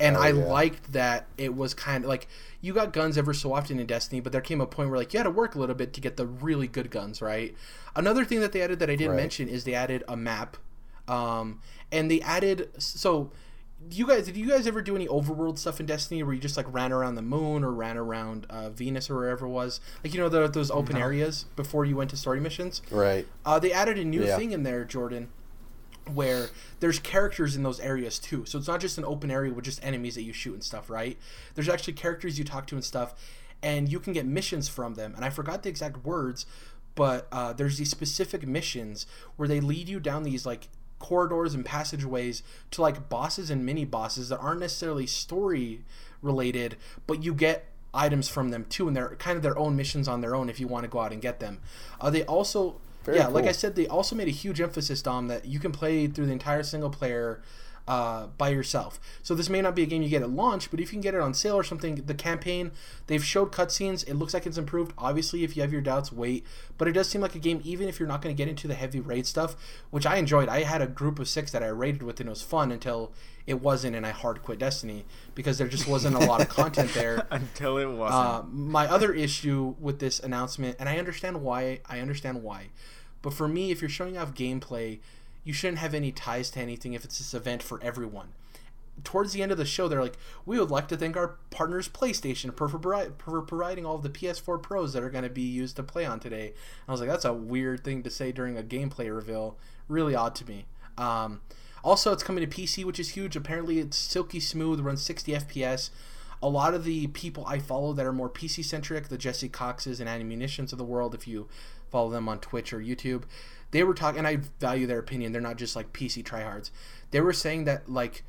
and oh, I yeah. liked that it was kind of like you got guns ever so often in Destiny, but there came a point where like you had to work a little bit to get the really good guns, right? Another thing that they added that I didn't right. mention is they added a map, um, and they added so. You guys, did you guys ever do any overworld stuff in Destiny where you just like ran around the moon or ran around uh, Venus or wherever it was? Like you know the, those open no. areas before you went to story missions. Right. Uh, they added a new yeah. thing in there, Jordan, where there's characters in those areas too. So it's not just an open area with just enemies that you shoot and stuff, right? There's actually characters you talk to and stuff, and you can get missions from them. And I forgot the exact words, but uh, there's these specific missions where they lead you down these like corridors and passageways to like bosses and mini bosses that aren't necessarily story related, but you get items from them too, and they're kind of their own missions on their own if you want to go out and get them. Uh, they also very yeah, cool. like I said, they also made a huge emphasis, Dom, that you can play through the entire single player uh, by yourself. So this may not be a game you get at launch, but if you can get it on sale or something, the campaign they've showed cutscenes. It looks like it's improved. Obviously, if you have your doubts, wait. But it does seem like a game, even if you're not going to get into the heavy raid stuff, which I enjoyed. I had a group of six that I raided with, and it was fun until it wasn't, and I hard quit Destiny because there just wasn't a lot of content there until it wasn't. Uh, my other issue with this announcement, and I understand why. I understand why but for me, if you're showing off gameplay, you shouldn't have any ties to anything if it's this event for everyone. Towards the end of the show, they're like, "We would like to thank our partners, PlayStation, for, for providing all of the PS4 Pros that are going to be used to play on today." And I was like, "That's a weird thing to say during a gameplay reveal. Really odd to me." Um, also, it's coming to PC, which is huge. Apparently, it's silky smooth, runs 60 FPS. A lot of the people I follow that are more PC centric, the Jesse Coxes and Ammunitions of the world, if you follow them on Twitch or YouTube. They were talking, and I value their opinion. They're not just like PC tryhards. They were saying that like,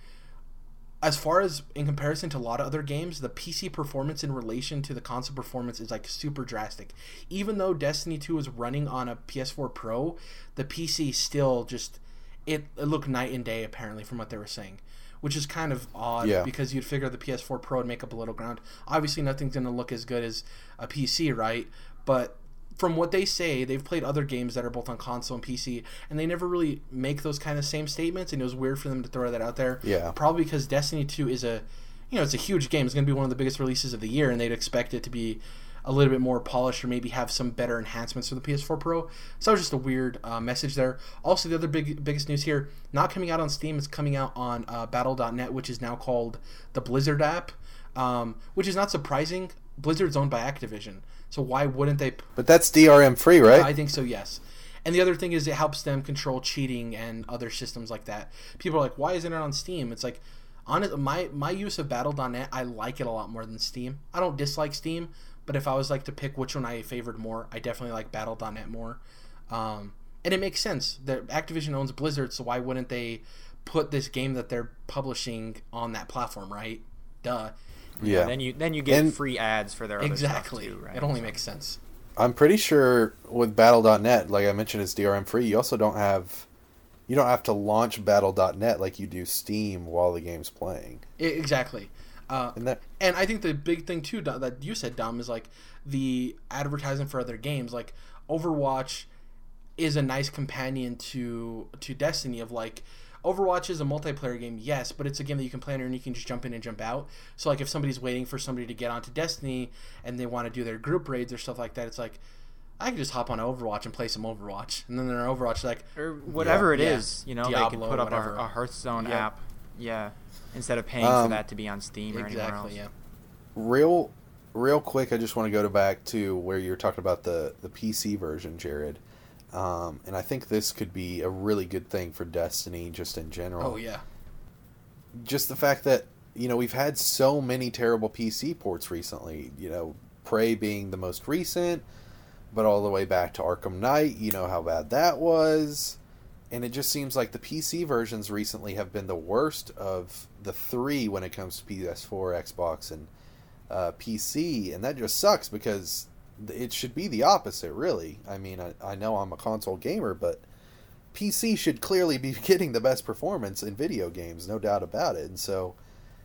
as far as in comparison to a lot of other games, the PC performance in relation to the console performance is like super drastic. Even though Destiny 2 is running on a PS4 Pro, the PC still just it, it looked night and day apparently from what they were saying which is kind of odd yeah. because you'd figure the PS4 Pro would make up a little ground. Obviously, nothing's going to look as good as a PC, right? But from what they say, they've played other games that are both on console and PC, and they never really make those kind of same statements. And it was weird for them to throw that out there. Yeah, probably because Destiny Two is a, you know, it's a huge game. It's going to be one of the biggest releases of the year, and they'd expect it to be a little bit more polished or maybe have some better enhancements for the PS4 Pro. So that was just a weird uh, message there. Also, the other big biggest news here, not coming out on Steam, it's coming out on uh, Battle.net, which is now called the Blizzard app, um, which is not surprising. Blizzard's owned by Activision. So why wouldn't they? But that's DRM free, right? I think so. Yes. And the other thing is it helps them control cheating and other systems like that. People are like, why isn't it on Steam? It's like, honest, my my use of Battle.net, I like it a lot more than Steam. I don't dislike Steam, but if I was like to pick which one I favored more, I definitely like Battle.net more. Um, and it makes sense that Activision owns Blizzard, so why wouldn't they put this game that they're publishing on that platform, right? Duh. Yeah. yeah. Then you then you get and free ads for their exactly. Too, right? It only so. makes sense. I'm pretty sure with Battle.net, like I mentioned, it's DRM free. You also don't have you don't have to launch Battle.net like you do Steam while the game's playing. Exactly. Uh, and, that, and I think the big thing too that you said, Dom, is like the advertising for other games. Like Overwatch is a nice companion to to Destiny. Of like Overwatch is a multiplayer game, yes, but it's a game that you can play on and you can just jump in and jump out. So like if somebody's waiting for somebody to get onto Destiny and they want to do their group raids or stuff like that, it's like I can just hop on Overwatch and play some Overwatch, and then their Overwatch like or whatever yeah, it is, you know, Diablo, they can put up a, a, Hearthstone yep. app, yeah, instead of paying um, for that to be on Steam or exactly, anywhere else. Yeah. Real, real quick, I just want to go to back to where you were talking about the the PC version, Jared. Um, and I think this could be a really good thing for Destiny just in general. Oh, yeah. Just the fact that, you know, we've had so many terrible PC ports recently. You know, Prey being the most recent, but all the way back to Arkham Knight, you know how bad that was. And it just seems like the PC versions recently have been the worst of the three when it comes to PS4, Xbox, and uh, PC, and that just sucks because it should be the opposite, really. I mean, I, I know I'm a console gamer, but PC should clearly be getting the best performance in video games, no doubt about it. And so,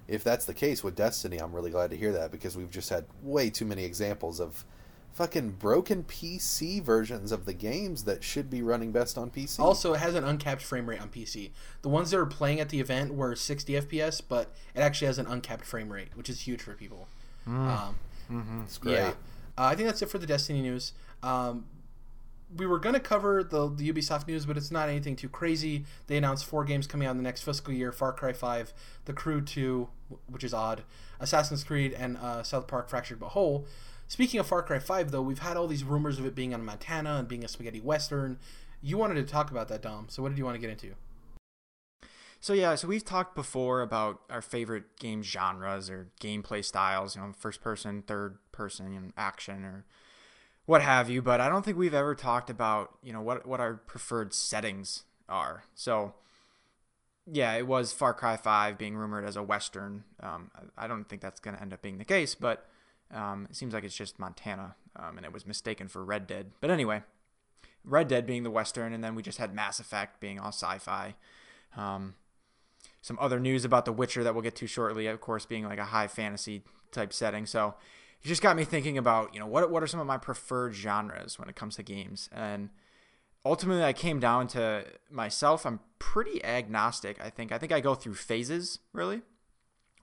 if that's the case with Destiny, I'm really glad to hear that because we've just had way too many examples of fucking broken PC versions of the games that should be running best on PC. Also, it has an uncapped frame rate on PC. The ones that were playing at the event were 60 FPS, but it actually has an uncapped frame rate, which is huge for people. Um, it's great. yeah, uh, I think that's it for the Destiny news. Um, we were going to cover the, the Ubisoft news, but it's not anything too crazy. They announced four games coming out in the next fiscal year Far Cry 5, The Crew 2, which is odd, Assassin's Creed, and uh, South Park Fractured But Whole. Speaking of Far Cry 5, though, we've had all these rumors of it being on Montana and being a spaghetti western. You wanted to talk about that, Dom. So what did you want to get into? So yeah, so we've talked before about our favorite game genres or gameplay styles, you know, first person, third person, you know, action or what have you, but I don't think we've ever talked about, you know, what what our preferred settings are. So yeah, it was Far Cry 5 being rumored as a western. Um, I don't think that's going to end up being the case, but um, it seems like it's just Montana, um, and it was mistaken for Red Dead. But anyway, Red Dead being the western, and then we just had Mass Effect being all sci-fi. Um, some other news about The Witcher that we'll get to shortly, of course, being like a high fantasy type setting. So it just got me thinking about, you know, what what are some of my preferred genres when it comes to games? And ultimately I came down to myself, I'm pretty agnostic, I think. I think I go through phases, really,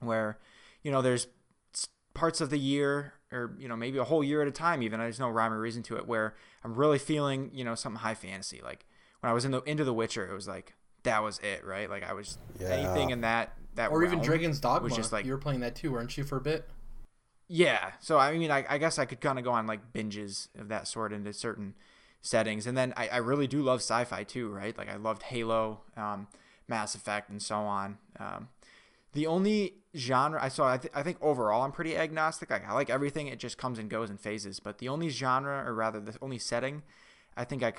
where, you know, there's parts of the year or you know maybe a whole year at a time even I there's no rhyme or reason to it where i'm really feeling you know something high fantasy like when i was in the into the witcher it was like that was it right like i was Yeah. anything in that that Or even Dragon's Dogma. was just like you were playing that too, weren't you, for a bit? yeah so i mean i, I guess i could kind of go on like binges of that sort into certain settings and then i, I really do love sci-fi too right like i loved halo um, mass effect and so on um, the only genre I saw, I, th- I think overall I'm pretty agnostic. Like I like everything; it just comes and goes in phases. But the only genre, or rather, the only setting, I think I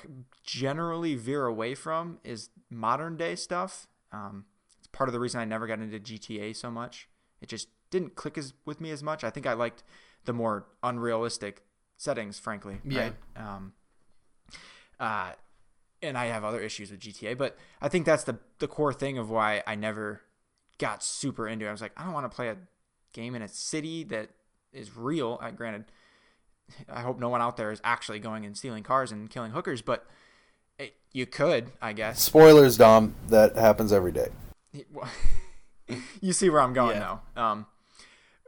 generally veer away from is modern day stuff. Um, it's part of the reason I never got into GTA so much. It just didn't click as with me as much. I think I liked the more unrealistic settings, frankly. Yeah. Right? Um, uh, and I have other issues with GTA, but I think that's the the core thing of why I never got super into it. I was like, I don't want to play a game in a city that is real. I granted, I hope no one out there is actually going and stealing cars and killing hookers, but it, you could, I guess. Spoilers, Dom. That happens every day. you see where I'm going Yeah. now. Um,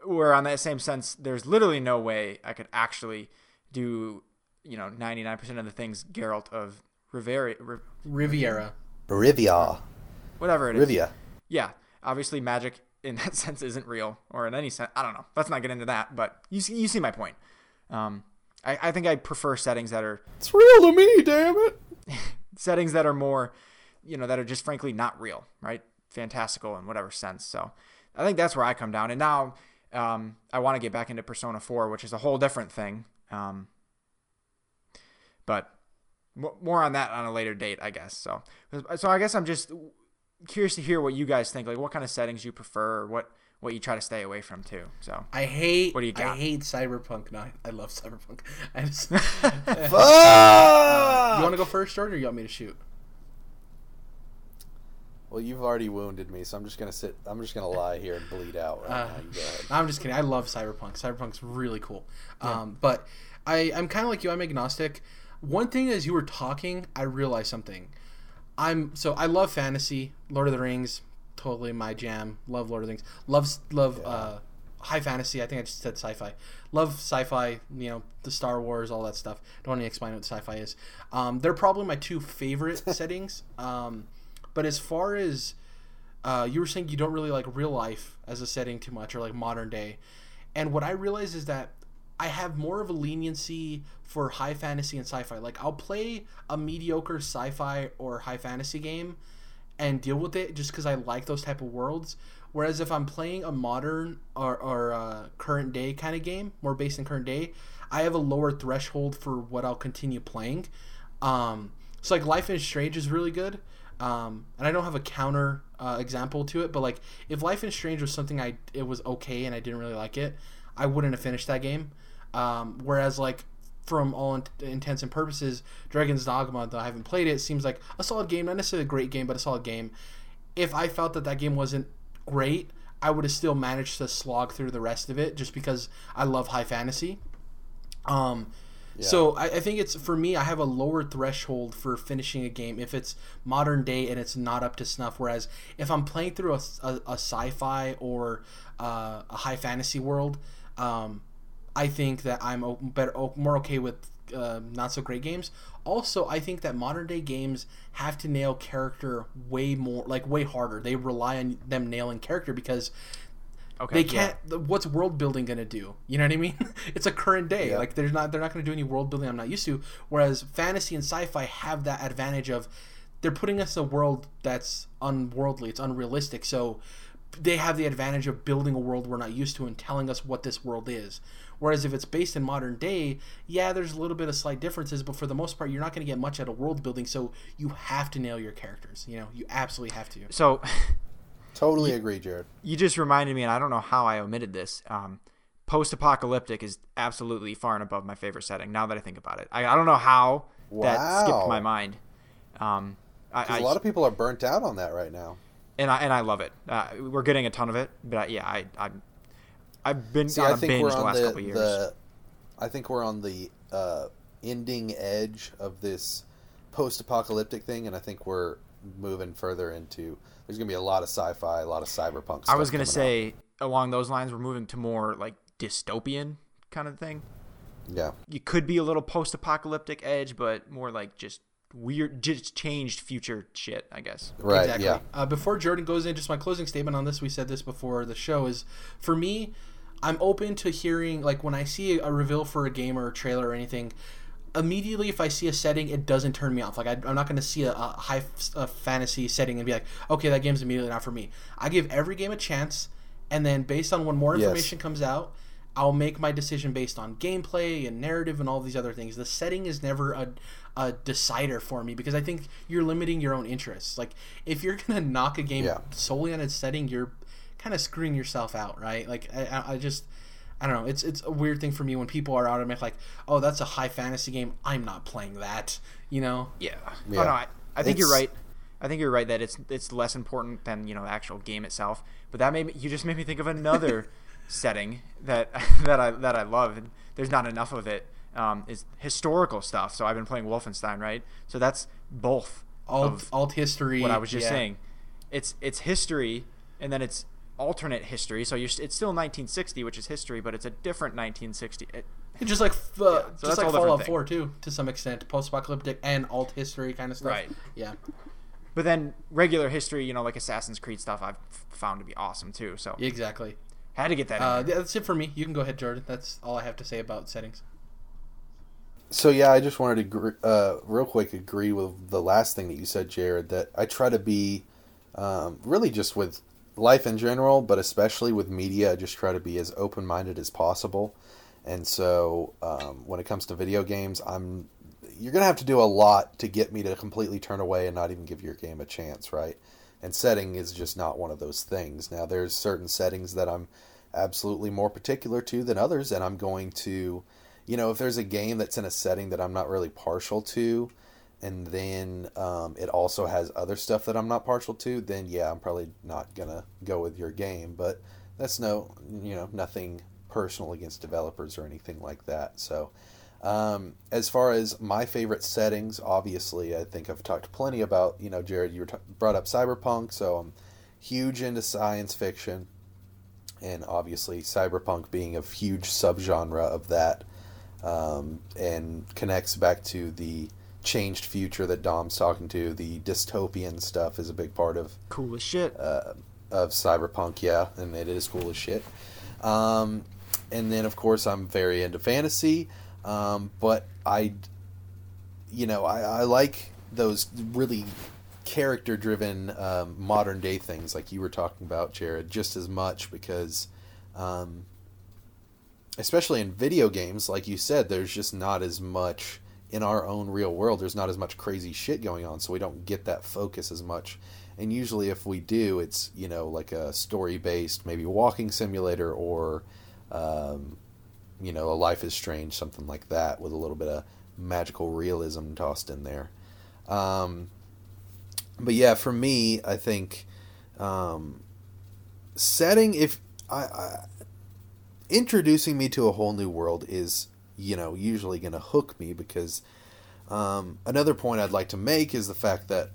where on that same sense, there's literally no way I could actually do, you know, 99% of the things Geralt of Rivera, Riv- Riviera. Rivia. whatever it is. Rivia. yeah, obviously magic in that sense isn't real, or in any sense, I don't know. Let's not get into that, but you see, you see my point. Um, I, I think I prefer settings that are It's real to me, damn it. settings that are more, you know, that are just frankly not real, right? Fantastical in whatever sense. So I think that's where I come down. And now um, I want to get back into Persona 4, which is a whole different thing. Um, but more on that on a later date, I guess. So, so I guess I'm just curious to hear what you guys think. Like, what kind of settings you prefer, or what what you try to stay away from too. So, I hate. What do you got? I hate cyberpunk. No, I, I love cyberpunk. I just, Fuck! you want to go first, Jordan, or you want me to shoot? Well, you've already wounded me, so I'm just gonna sit. I'm just gonna lie here and bleed out right Uh, now. You go ahead. I'm just kidding. I love cyberpunk. Cyberpunk's really cool. Um, but I, I'm kind of like you. I'm agnostic. One thing as you were talking, I realized something. I'm so I love fantasy, Lord of the Rings, totally my jam. Love Lord of the Rings. Love love uh, high fantasy. I think I just said sci-fi. Love sci-fi. You know the Star Wars, all that stuff. Don't want to explain what sci-fi is. Um, they're probably my two favorite settings. Um, but as far as uh, you were saying you don't really like real life as a setting too much or like modern day and what i realize is that i have more of a leniency for high fantasy and sci-fi like i'll play a mediocre sci-fi or high fantasy game and deal with it just because i like those type of worlds whereas if i'm playing a modern or, or uh, current day kind of game more based in current day i have a lower threshold for what i'll continue playing um, so like life is strange is really good um, and I don't have a counter uh, example to it, but like if Life is Strange was something I it was okay and I didn't really like it, I wouldn't have finished that game. Um, whereas like from all int- intents and purposes, Dragon's Dogma, though I haven't played it, seems like a solid game, not necessarily a great game, but a solid game. If I felt that that game wasn't great, I would have still managed to slog through the rest of it just because I love high fantasy. Um, So I, I think it's for me. I have a lower threshold for finishing a game if it's modern day and it's not up to snuff. Whereas if I'm playing through a, a, a sci-fi or uh, a high fantasy world, um, I think that I'm better, more okay with uh, not so great games. Also, I think that modern day games have to nail character way more, like way harder. They rely on them nailing character because Okay. they can't. What's world building gonna do? You know what I mean? it's a current day. Yeah. Like there's not. They're not gonna do any world building I'm not used to. Whereas fantasy and sci-fi have that advantage of they're putting us in a world that's unworldly. It's unrealistic. So they have the advantage of building a world we're not used to and telling us what this world is. Whereas if it's based in modern day, yeah, there's a little bit of slight differences, but for the most part, you're not going to get much out of world building. So you have to nail your characters. You know, you absolutely have to. So Totally agree, Jared. you just reminded me, and I don't know how I omitted this. Um, post-apocalyptic is absolutely far and above my favorite setting. Now that I think about it, I, I don't know how that skipped my mind. Um, I, 'Cause I, a lot of people are burnt out on that right now. and I and I love it. Uh, we're getting a ton of it, but I, yeah, I, I I've been See, on I a think binge we're the on last the, couple years. the I think we're on the uh, ending edge of this post-apocalyptic thing, and I think we're moving further into. There's gonna be a lot of sci-fi, a lot of cyberpunk. I was coming out. say along those lines, we're moving to more like dystopian kind of thing. yeah, You could be a little post-apocalyptic edge, but more like just weird, just changed future shit, I guess. right, exactly. yeah, Uh, before Jordan goes in, just my closing statement on this. We said this before the show is for me. I'm open to hearing like when I see a reveal for a game or a trailer or anything. Immediately, if I see a setting, it doesn't turn me off. Like I, I'm not going to see a, a high a fantasy setting and be like, okay, that game's immediately not for me. I give every game a chance, and then based on when more Yes. information comes out, I'll make my decision based on gameplay and narrative and all these other things. The setting is never a, a decider for me because I think you're limiting your own interests. Like if you're gonna knock a game Yeah. solely on its setting, you're kind of screwing yourself out, right? Like I- I, I just. I don't know. It's it's a weird thing for me when people are automatic like, oh, that's a high fantasy game. I'm not playing that. You know? Yeah. Yeah. Oh, no, I, I think you're right. I think you're right that it's it's less important than you know the actual game itself. But that made me, you just made me think of another setting that that I that I love. And there's not enough of it. Um, is historical stuff. So I've been playing Wolfenstein, right? So that's both Alt of alt history. what I was just yeah. saying. It's it's history, and then it's alternate history. So you're, it's still 1960, which is history, but it's a different 1960. It, Just like uh, so just like Fallout 4 too, to some extent, post-apocalyptic and alt history kind of stuff. Right. Yeah. but then regular history, you know, like Assassin's Creed stuff, I've found to be awesome too. So Exactly. Had to get that. in Uh, yeah, that's it for me. You can go ahead, Jordan. That's all I have to say about settings. So yeah, I just wanted to gr- uh, real quick agree with the last thing that you said, Jared. That I try to be um, really just with life in general, but especially with media. I just try to be as open minded as possible. And so um, when it comes to video games, I'm you're gonna have to do a lot to get me to completely turn away and not even give your game a chance, right? And setting is just not one of those things. Now there's certain settings that I'm absolutely more particular to than others, and I'm going to you know, if there's a game that's in a setting that I'm not really partial to, and then um, it also has other stuff that I'm not partial to, then yeah, I'm probably not gonna go with your game. But that's no, you know, nothing personal against developers or anything like that. So, um, as far as my favorite settings, obviously, I think I've talked plenty about. You know, Jared, you were t- brought up cyberpunk, so I'm huge into science fiction, and obviously, cyberpunk being a huge subgenre of that um, and connects back to the changed future that Dom's talking to. The dystopian stuff is a big part of cool as shit. uh, of cyberpunk, yeah, and it is cool as shit. Um, and then, of course, I'm very into fantasy, um, but I, you know, I, I like those really character-driven um, modern day things like you were talking about, Jared, just as much because. Um, especially in video games, like you said, there's just not as much in our own real world. There's not as much crazy shit going on, so we don't get that focus as much. And usually, if we do, it's you know like a story based, maybe walking simulator or um, you know, a Life is Strange, something like that, with a little bit of magical realism tossed in there. Um, but yeah, for me, I think um, setting if I, I introducing me to a whole new world is you know usually going to hook me because um, another point I'd like to make is the fact that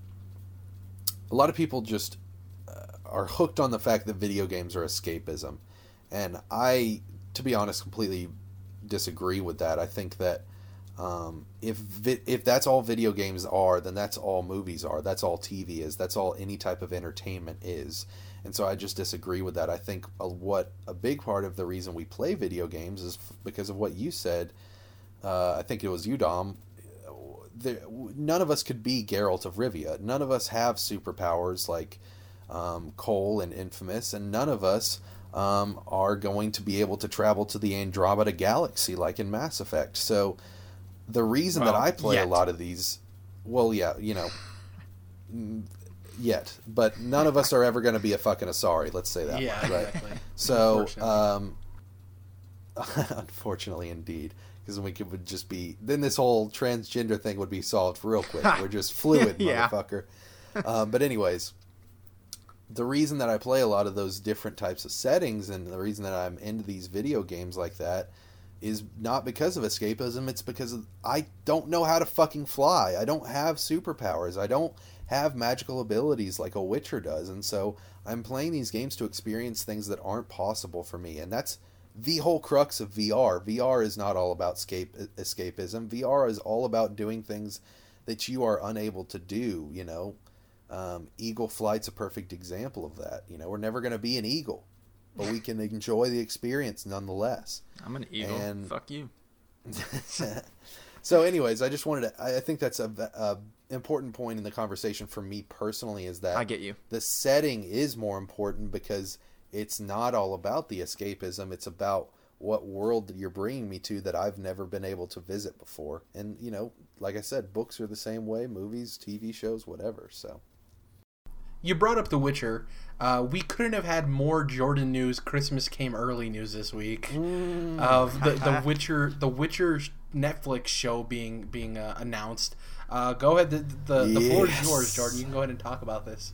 a lot of people just uh, are hooked on the fact that video games are escapism, and I, to be honest, completely disagree with that. I think that um, if vi- if that's all video games are, then that's all movies are. That's all TV is. That's all any type of entertainment is. And so I just disagree with that. I think a, what a big part of the reason we play video games is f- because of what you said. Uh, I think it was you, Dom. There, none of us could be Geralt of Rivia. None of us have superpowers like um, Cole and Infamous, and none of us um, are going to be able to travel to the Andromeda Galaxy like in Mass Effect. So the reason Well, that I play yet. a lot of these, well, yeah, you know, yet, but none of us are ever going to be a fucking Asari. Let's say that, yeah, much, right? exactly. So, Unfortunately. um, unfortunately, indeed, because we could would just be then this whole transgender thing would be solved real quick. We're just fluid, Yeah. motherfucker. Um, but anyways, the reason that I play a lot of those different types of settings and the reason that I'm into these video games like that is not because of escapism. It's because of, I don't know how to fucking fly. I don't have superpowers. I don't have magical abilities like a Witcher does. And so I'm playing these games to experience things that aren't possible for me. And that's the whole crux of VR. VR is not all about escape escapism. VR is all about doing things that you are unable to do, you know. Um, eagle flight's a perfect example of that. You know, we're never going to be an eagle, but we can enjoy the experience nonetheless. I'm an eagle. And- Fuck you. so, anyways, I just wanted to. I think that's a, a important point in the conversation for me personally is that I get you. the setting is more important because it's not all about the escapism. It's about what world you're bringing me to that I've never been able to visit before. And you know, like I said, books are the same way, movies, TV shows, whatever. So. You brought up The Witcher. Uh, we couldn't have had more Jordan news. Christmas came early news this week of the, the Witcher, the Witcher Netflix show being being uh, announced. Uh, go ahead. The, the, the floor is yours, Jordan. You can go ahead and talk about this.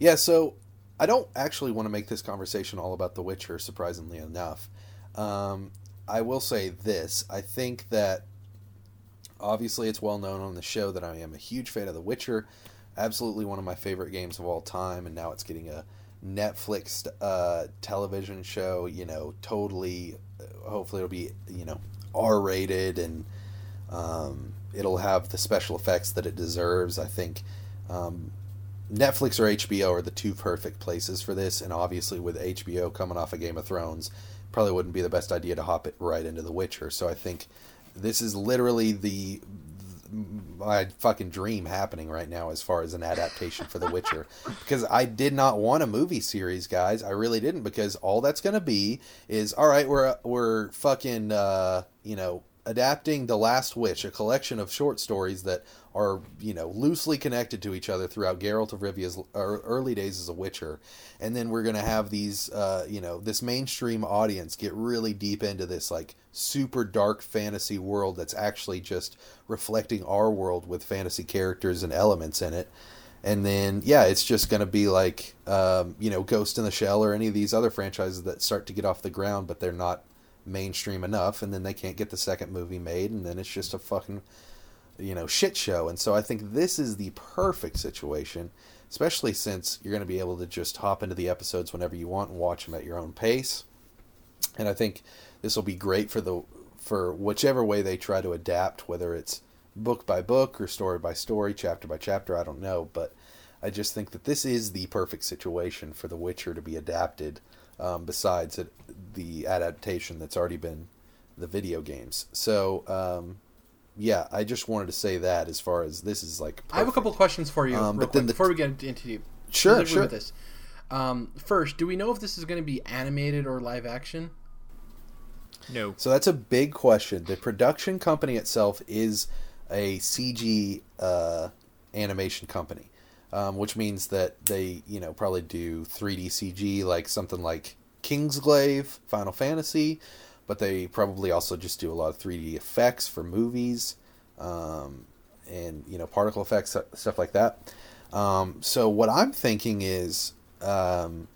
Yeah, so I don't actually want to make this conversation all about The Witcher, surprisingly enough. Um, I will say this I think that obviously it's well known on the show that I am a huge fan of The Witcher. Absolutely one of my favorite games of all time, and now it's getting a Netflix uh, television show, you know, totally, uh, hopefully it'll be, you know, R rated and um, it'll have the special effects that it deserves. I think um, Netflix or HBO are the two perfect places for this, and obviously with HBO coming off of Game of Thrones, probably wouldn't be the best idea to hop it right into The Witcher. So I think this is literally the my fucking dream happening right now as far as an adaptation for The Witcher because I did not want a movie series, guys. I really didn't because all that's gonna be is all right. We're we're fucking uh, you know adapting The Last Wish, a collection of short stories that are you know loosely connected to each other throughout Geralt of Rivia's er- early days as a Witcher, and then we're gonna have these uh, you know this mainstream audience get really deep into this like super dark fantasy world that's actually just reflecting our world with fantasy characters and elements in it. And then, yeah, it's just going to be like, um, you know, Ghost in the Shell or any of these other franchises that start to get off the ground, but they're not mainstream enough. And then they can't get the second movie made. And then it's just a fucking, you know, shit show. And so I think this is the perfect situation, especially since you're going to be able to just hop into the episodes whenever you want and watch them at your own pace. And I think this will be great for the for whichever way they try to adapt, whether it's book by book or story by story, chapter by chapter. I don't know, but I just think that this is the perfect situation for The Witcher to be adapted. Um, besides it, the adaptation that's already been the video games, so um, yeah, I just wanted to say that as far as this is like. I have a couple perfect. questions for you, Um, real but then the- before we get into you. Sure, sure. With this. Um, first, do we know if this is going to be animated or live action? No. So that's a big question. The production company itself is a CG uh, animation company, um, which means that they, you know, probably do 3D CG, like something like Kingsglaive, Final Fantasy, but they probably also just do a lot of 3D effects for movies, um, and you know particle effects stuff like that. Um, so what I'm thinking is um,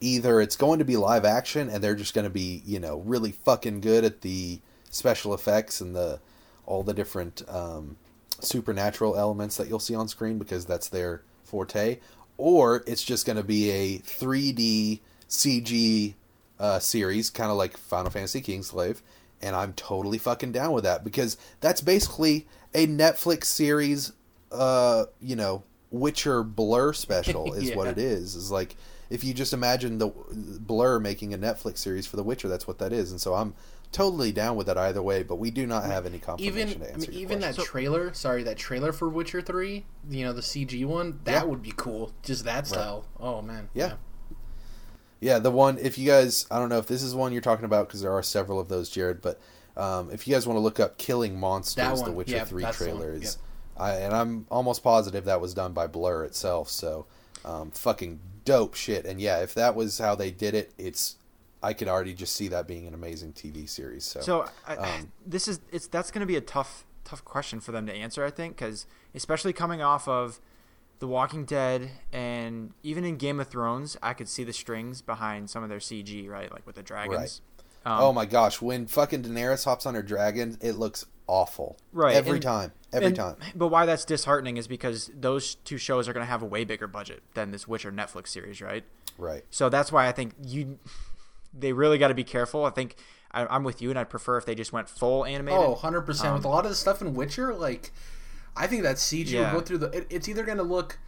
either it's going to be live action and they're just going to be you know really fucking good at the special effects and the all the different um, supernatural elements that you'll see on screen because that's their forte, or it's just going to be a 3D CG uh, series, kind of like Final Fantasy Kingsglaive, and I'm totally fucking down with that because that's basically a Netflix series, uh, you know, Witcher Blur special is Yeah. what it is. Is like if you just imagine the Blur making a Netflix series for The Witcher, that's what that is, and so I'm totally down with that either way. But we do not have any confirmation even to I answer mean, your even that question. trailer, sorry, that trailer for Witcher Three, you know, the CG one, that Yeah. would be cool. Just that style. Oh man. Yeah. Yeah, the one. If you guys, I don't know if this is one you're talking about because there are several of those, Jared. But um, if you guys want to look up "Killing Monsters," That the Witcher yeah, Three that's the one, trailer is. I, and I'm almost positive that was done by Blur itself. So, um, fucking dope shit. And yeah, if that was how they did it, it's I could already just see that being an amazing TV series. So, So I, um, this is it's that's going to be a tough tough question for them to answer. I think because especially coming off of The Walking Dead and even in Game of Thrones, I could see the strings behind some of their CG, right? Like with the dragons. Um, oh my gosh, when fucking Daenerys hops on her dragon, it looks awful. Right, every and- time, every and- time. But why that's disheartening is because those two shows are going to have a way bigger budget than this Witcher Netflix series, right? Right. So that's why I think you they really got to be careful. I think I, I'm with you, and I'd prefer if they just went full animated. Oh, 100%. With a um, lot of the stuff in Witcher, like, I think that CG Yeah. will go through the. It, it's either going to look.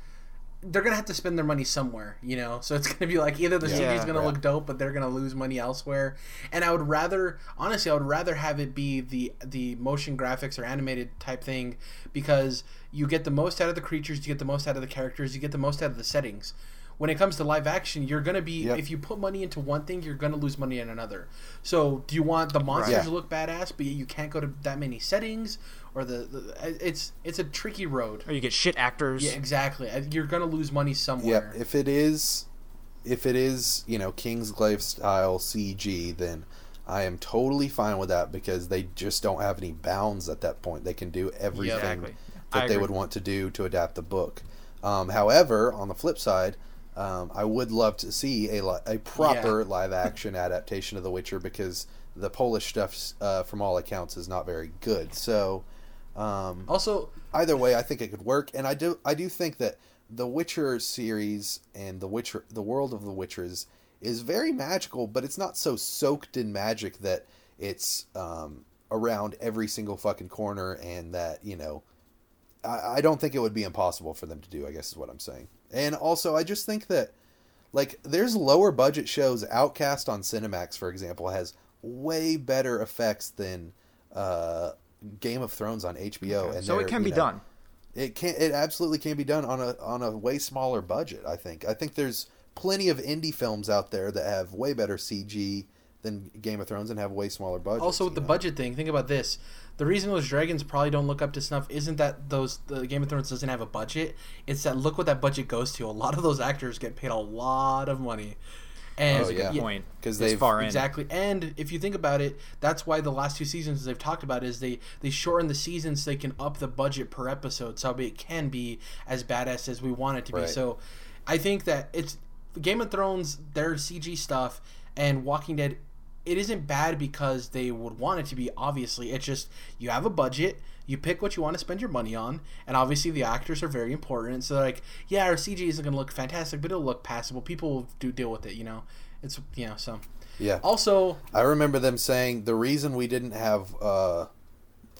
They're going to have to spend their money somewhere, you know? So it's going to be like either the CG is going to Yeah. look dope, but they're going to lose money elsewhere. And I would rather, honestly, I would rather have it be the the motion graphics or animated type thing because you get the most out of the creatures, you get the most out of the characters, you get the most out of the settings. When it comes to live action, you're gonna be Yep. if you put money into one thing, you're gonna lose money in another. So, do you want the monsters Yeah. to look badass, but you can't go to that many settings, or the, the it's it's a tricky road. Or you get shit actors. Yeah, exactly. You're gonna lose money somewhere. Yep. If it is, if it is, you know, Kingsglaive style CG, then I am totally fine with that because they just don't have any bounds at that point. They can do everything Exactly. I that they agree. would want to do to adapt the book. Um, however, on the flip side, um, I would love to see a li- a proper live action adaptation of The Witcher because the Polish stuff, uh, from all accounts, is not very good. So. Um, Also, either way, I think it could work, and I do I do think that the Witcher series and the Witcher the world of the Witchers is very magical, but it's not so soaked in magic that it's um, around every single fucking corner, and that you know, I, I don't think it would be impossible for them to do. I guess is what I'm saying, and also I just think that like there's lower budget shows. Outcast on Cinemax, for example, has way better effects than uh, Game of Thrones on HBO, and so it can be know, done. it can it absolutely can be done on a on a way smaller budget. I think. I think there's plenty of indie films out there that have way better CG than Game of Thrones and have way smaller budgets. also with the know? budget thing, think about this. The reason those dragons probably don't look up to snuff isn't that those the Game of Thrones doesn't have a budget. It's that look what that budget goes to. A lot of those actors get paid a lot of money. And Oh, yeah. Good point. 'Cause This they've- far in. Exactly. And if you think about it, that's why the last two seasons they've talked about is they they shorten the seasons so they can up the budget per episode so it can be as badass as we want it to be. Right. So I think that it's Game of Thrones, their CG stuff and Walking Dead it isn't bad because they would want it to be obviously. It's just you have a budget, you pick what you want to spend your money on, and obviously the actors are very important. So like, yeah, our CG isn't going to look fantastic, but it'll look passable. People will do deal with it, you know. It's you know, so yeah. also, I remember them saying the reason we didn't have uh,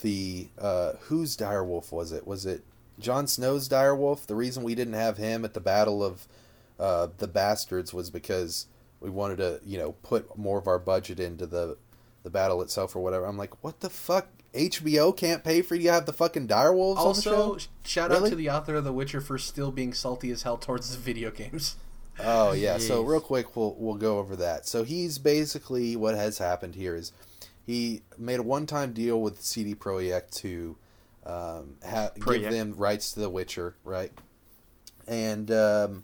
the uh, whose direwolf was it? Was it Jon Snow's direwolf? The reason we didn't have him at the Battle of uh, the Bastards was because we wanted to, you know, put more of our budget into the the battle itself or whatever. I'm like, what the fuck? HBO can't pay for you to have the fucking direwolves on the also show. sh- shout Really? out to the author of The Witcher for still being salty as hell towards the video games. Oh yeah. So real quick, we'll we'll go over that. So he's basically what has happened here is he made a one-time deal with CD Projekt to um, ha- give them rights to The Witcher, right? And um,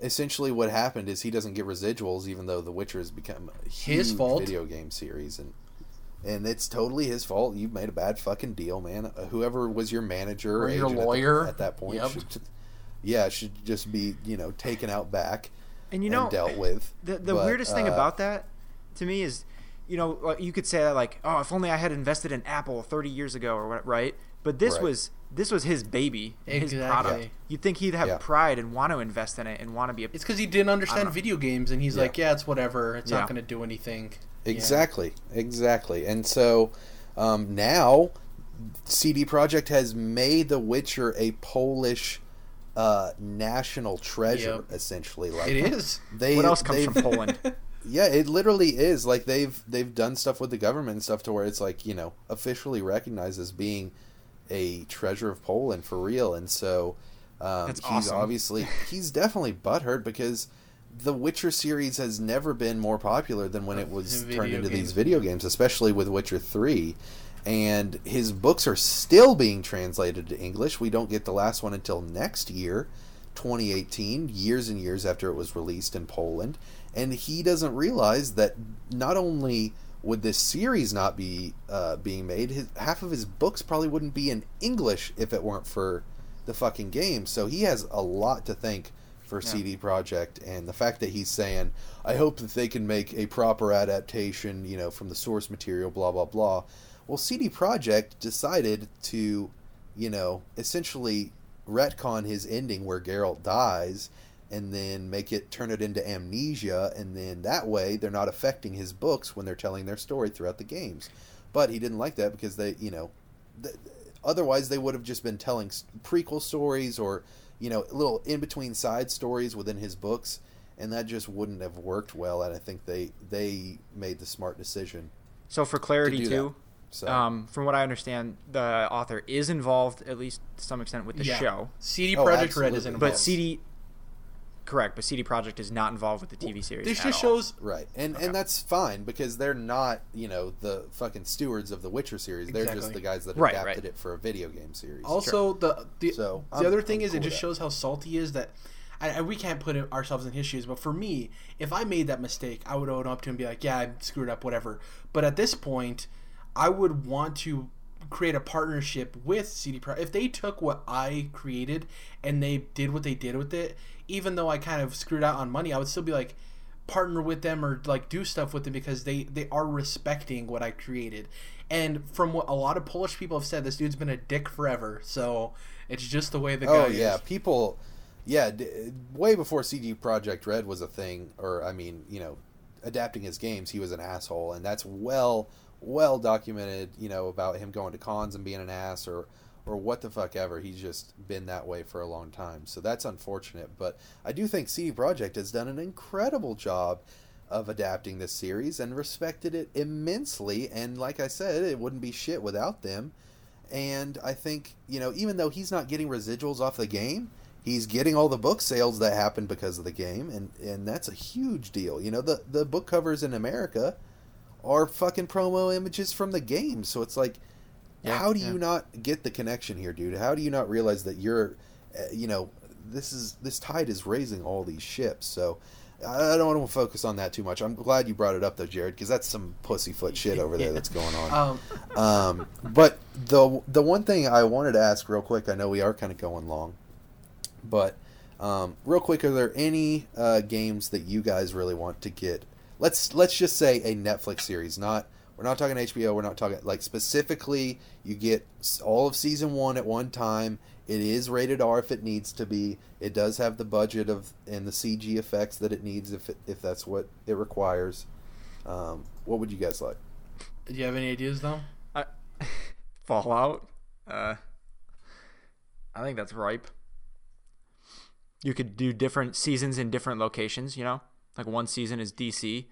essentially what happened is he doesn't get residuals, even though The Witcher has become a huge His fault. video game series, and and it's totally his fault. You made a bad fucking deal, man. Uh, whoever was your manager Or your agent at the- lawyer. at, that point, Yep. should, yeah, should just be you know taken out back And you know, dealt with. The the But, weirdest thing uh, about that to me is, you know, you could say that like, oh, if only I had invested in Apple 30 years ago or what, right? But this Right. was this was his baby, his product. Exactly. You'd think he'd have Yeah. pride and want to invest in it and want to be a It's because he didn't understand video games, and he's Yeah. like, "Yeah, it's whatever. It's Yeah. not going to do anything." Yeah. Exactly, exactly. And so um, now CD Projekt has made The Witcher a Polish uh, national treasure, Yep. essentially. Like It is. They, what else comes from Poland? Yeah, it literally is. Like they've they've done stuff with the government and stuff to where it's like you know officially recognized as being a treasure of Poland for real. And so um, he's awesome. obviously he's definitely butthurt because the Witcher series has never been more popular than when it was Video turned into these video games, especially with Witcher three. And his books are still being translated to English. We don't get the last one until next year, 2018, years and years after it was released in Poland. And he doesn't realize that not only would this series not be uh, being made, his, half of his books probably wouldn't be in English if it weren't for the fucking game. So he has a lot to thank for CD Projekt, and the fact that he's saying, "I hope that they can make a proper adaptation, you know, from the source material." Blah blah blah. Well, CD Projekt decided to, you know, essentially retcon his ending where Geralt dies and then make it turn it into amnesia and then that way they're not affecting his books when they're telling their story throughout the games. But he didn't like that because they, you know, th- otherwise they would have just been telling s- prequel stories or, you know, little in between side stories within his books and that just wouldn't have worked well and I think they they made the smart decision. So for clarity do too, So um, from what I understand, the author is involved at least to some extent with the Yeah. show. CD Oh, Projekt Red absolutely. isn't But But. CD, correct, but CD Projekt is not involved with the TV series. This at just all. shows Right, and Okay. and that's fine because they're not you know the fucking stewards of the Witcher series. They're just the guys that Right, adapted right. it for a video game series. Also, the the, So, the I'm- other thing I'm is, cool it just shows how salty is that. I, I- we can't put it, ourselves in his shoes, but for me, if I made that mistake, I would own up to him and be like, "Yeah, I screwed up, whatever." But at this point, I would want to create a partnership with CD Projekt. If they took what I created and they did what they did with it, even though I kind of screwed out on money, I would still be like partner with them or like do stuff with them because they they are respecting what I created. And from what a lot of Polish people have said, this dude's been a dick forever. So it's just the way the oh, guy oh yeah, is. people, yeah, d- way before CD Projekt Red was a thing, or I mean, you know, adapting his games, he was an asshole, and that's well, well documented. You know about him going to cons and being an ass, or or what the fuck ever. He's just been that way for a long time. So that's unfortunate. But I do think CD Projekt has done an incredible job of adapting this series and respected it immensely. And like I said, it wouldn't be shit without them. And I think, you know, even though he's not getting residuals off the game, he's getting all the book sales that happened because of the game and and that's a huge deal. You know, the the book covers in America are fucking promo images from the game. So it's like Yeah, how do yeah. you not get the connection here, dude? How do you not realize that you're uh, you know, this is this tide is raising all these ships. So I don't want to focus on that too much. I'm glad you brought it up though, Jared, because that's some pussyfoot shit over there that's going on. Um, Um, but the the one thing I wanted to ask real quick, I know we are kind of going long, but um, real quick, are there any uh, games that you guys really want to get? Let's let's just say a Netflix series. Not we're not talking HBO. We're not talking like specifically. You get all of season one at one time. It is rated R if it needs to be. It does have the budget of and the CG effects that it needs if it, if that's what it requires. Um, what would you guys like? do you have any ideas though? I, Fallout. Uh, I think that's ripe. You could do different seasons in different locations. You know, like one season is DC,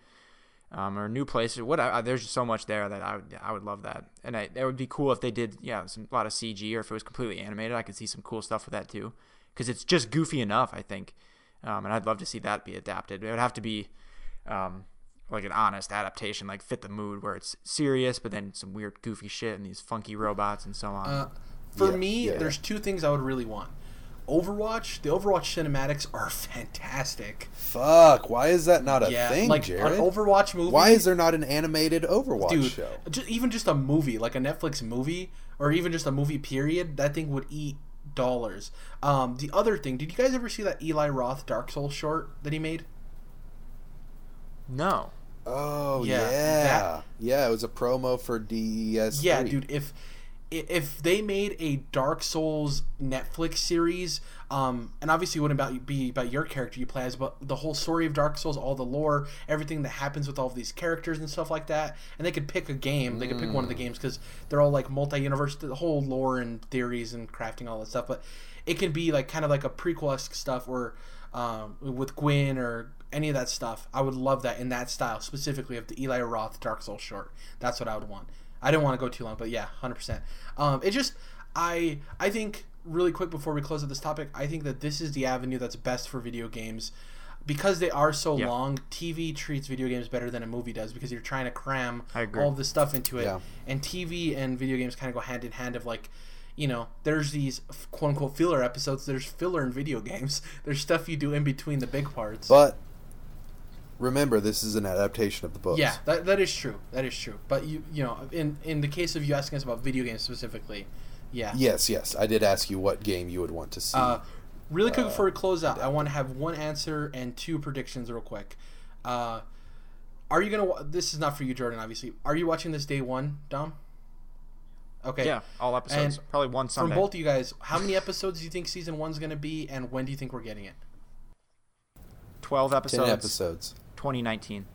um, or new places. What? I, there's just so much there that I would I would love that, and I, that would be cool if they did yeah some a lot of CG or if it was completely animated. I could see some cool stuff with that too, because it's just goofy enough. I think, um, and I'd love to see that be adapted. It would have to be. Um, like an honest adaptation, like fit the mood where it's serious, but then some weird goofy shit and these funky robots and so on. Uh, for Yeah, me, yeah, there's two things I would really want. Overwatch, the Overwatch cinematics are fantastic. Fuck, why is that not a yeah, thing, like Jared? an Overwatch movie. why is there not an animated Overwatch dude, show? ju- even just a movie, like a Netflix movie, or even just a movie period, that thing would eat dollars. Um, the other thing, did you guys ever see that Eli Roth Dark Souls short that he made? No. Oh Yeah, yeah, that- yeah. It was a promo for DES. Yeah, dude. If i- if they made a Dark Souls Netflix series, um, and obviously it wouldn't about be about your character you play as, but the whole story of Dark Souls, all the lore, everything that happens with all of these characters and stuff like that, and they could pick a game. They could pick one of the games because they're all like multi-universe, the whole lore and theories and crafting all that stuff. But it can be like kind of like a prequel esque stuff, or um, with Gwyn or any of that stuff. I would love that in that style, specifically of the Eli Roth Dark Souls short. That's what I would want. I didn't want to go too long, but yeah, hundred percent. Um, it just, I, I think really quick before we close up this topic, I think that this is the avenue that's best for video games. Because they are so Yeah. long, TV treats video games better than a movie does because you're trying to cram all of this stuff into it. Yeah. And TV and video games kind of go hand in hand of like, you know, there's these quote unquote filler episodes. There's filler in video games. There's stuff you do in between the big parts. But remember, this is an adaptation of the books. Yeah, that, that is true. That is true. But you you know, in in the case of you asking us about video games specifically, yeah. Yes, yes. I did ask you what game you would want to see. Uh, really quick Uh, before we close out, I want to have one answer and two predictions real quick. Uh, are you gonna? This is not for you, Jordan. Obviously, are you watching this day one, Dom? Okay. Yeah, all episodes. And Probably one Sunday. From both of you guys, how many episodes do you think season one's gonna be, and when do you think we're getting it? 12 episodes. Ten episodes. Episodes. 2019.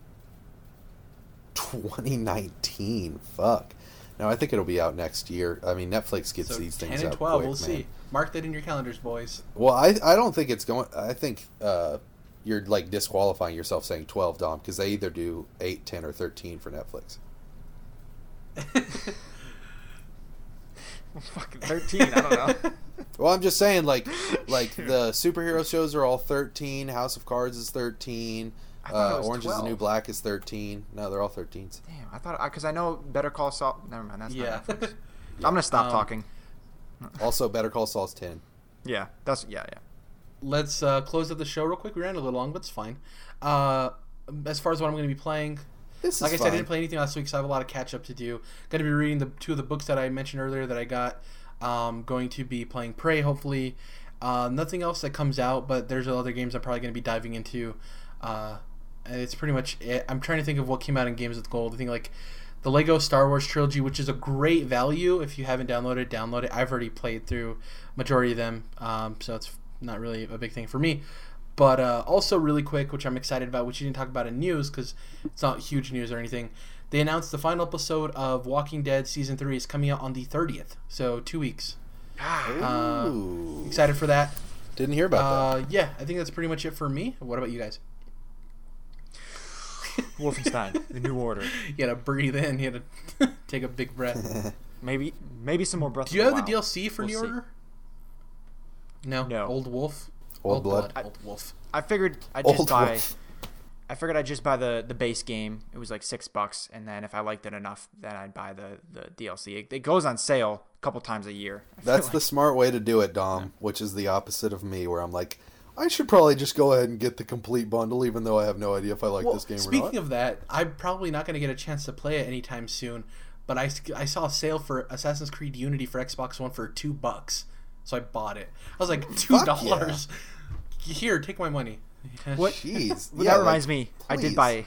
2019. Fuck. No, I think it'll be out next year. I mean, Netflix gets So these ten things and out twelve. quick, we'll man. see. Mark that in your calendars, boys. Well, I I don't think it's going. I think uh, you're like disqualifying yourself saying 12, Dom, because they either do 8, 10, or 13 for Netflix. Fucking 13. I don't know. Well, I'm just saying, like, like the superhero shows are all 13. House of Cards is 13. I thought it Uh, was Orange is the New Black is 13. No, they're all 13s. Damn, I thought because I know Better Call Saul. Never mind. That's yeah. not Netflix. I'm gonna stop Um, talking. Also, Better Call Saul's 10. Yeah, that's yeah, yeah. Let's uh, close up the show real quick. We ran a little long, but it's fine. Uh, as far as what I'm going to be playing, This is like I said, I didn't play anything last week, so I have a lot of catch up to do. Going to be reading the two of the books that I mentioned earlier that I got. Um, going to be playing Prey, hopefully. Uh, nothing else that comes out, but there's other games I'm probably going to be diving into. Uh, and it's pretty much it. I'm trying to think of what came out in Games with Gold. I think like the Lego Star Wars trilogy, which is a great value. If you haven't downloaded, download it. I've already played through majority of them, um, so it's not really a big thing for me. But uh, also really quick, which I'm excited about, which you didn't talk about in news because it's not huge news or anything. They announced the final episode of Walking Dead season three is coming out on the 30th, so two weeks. Uh, Excited for that. Didn't hear about Uh, yeah, I think that's pretty much it for me. What about you guys? Wolfenstein: The New Order. You had to breathe in. You had to take a big breath. Maybe maybe some more Breath Do you have the the DLC for We'll New see. Order? No. No. Old Wolf. Old Blood. Old Wolf. I figured I'd just Old buy. Wolf. I figured I'd just buy the the base game. It was like six bucks, and then if I liked it enough, then I'd buy the the DLC. It, it goes on sale a couple times a year. I That's like. the smart way to do it, Dom, which is the opposite of me, where I'm like, I should probably just go ahead and get the complete bundle, even though I have no idea if I like Well, this game or speaking not. of that, I'm probably not going to get a chance to play it anytime soon. But I, I saw a sale for Assassin's Creed Unity for Xbox One for two bucks, so I bought it. I was like two Fuck dollars. Here, take my money. What? Jeez. Well, Yeah, that like, reminds me. I did buy,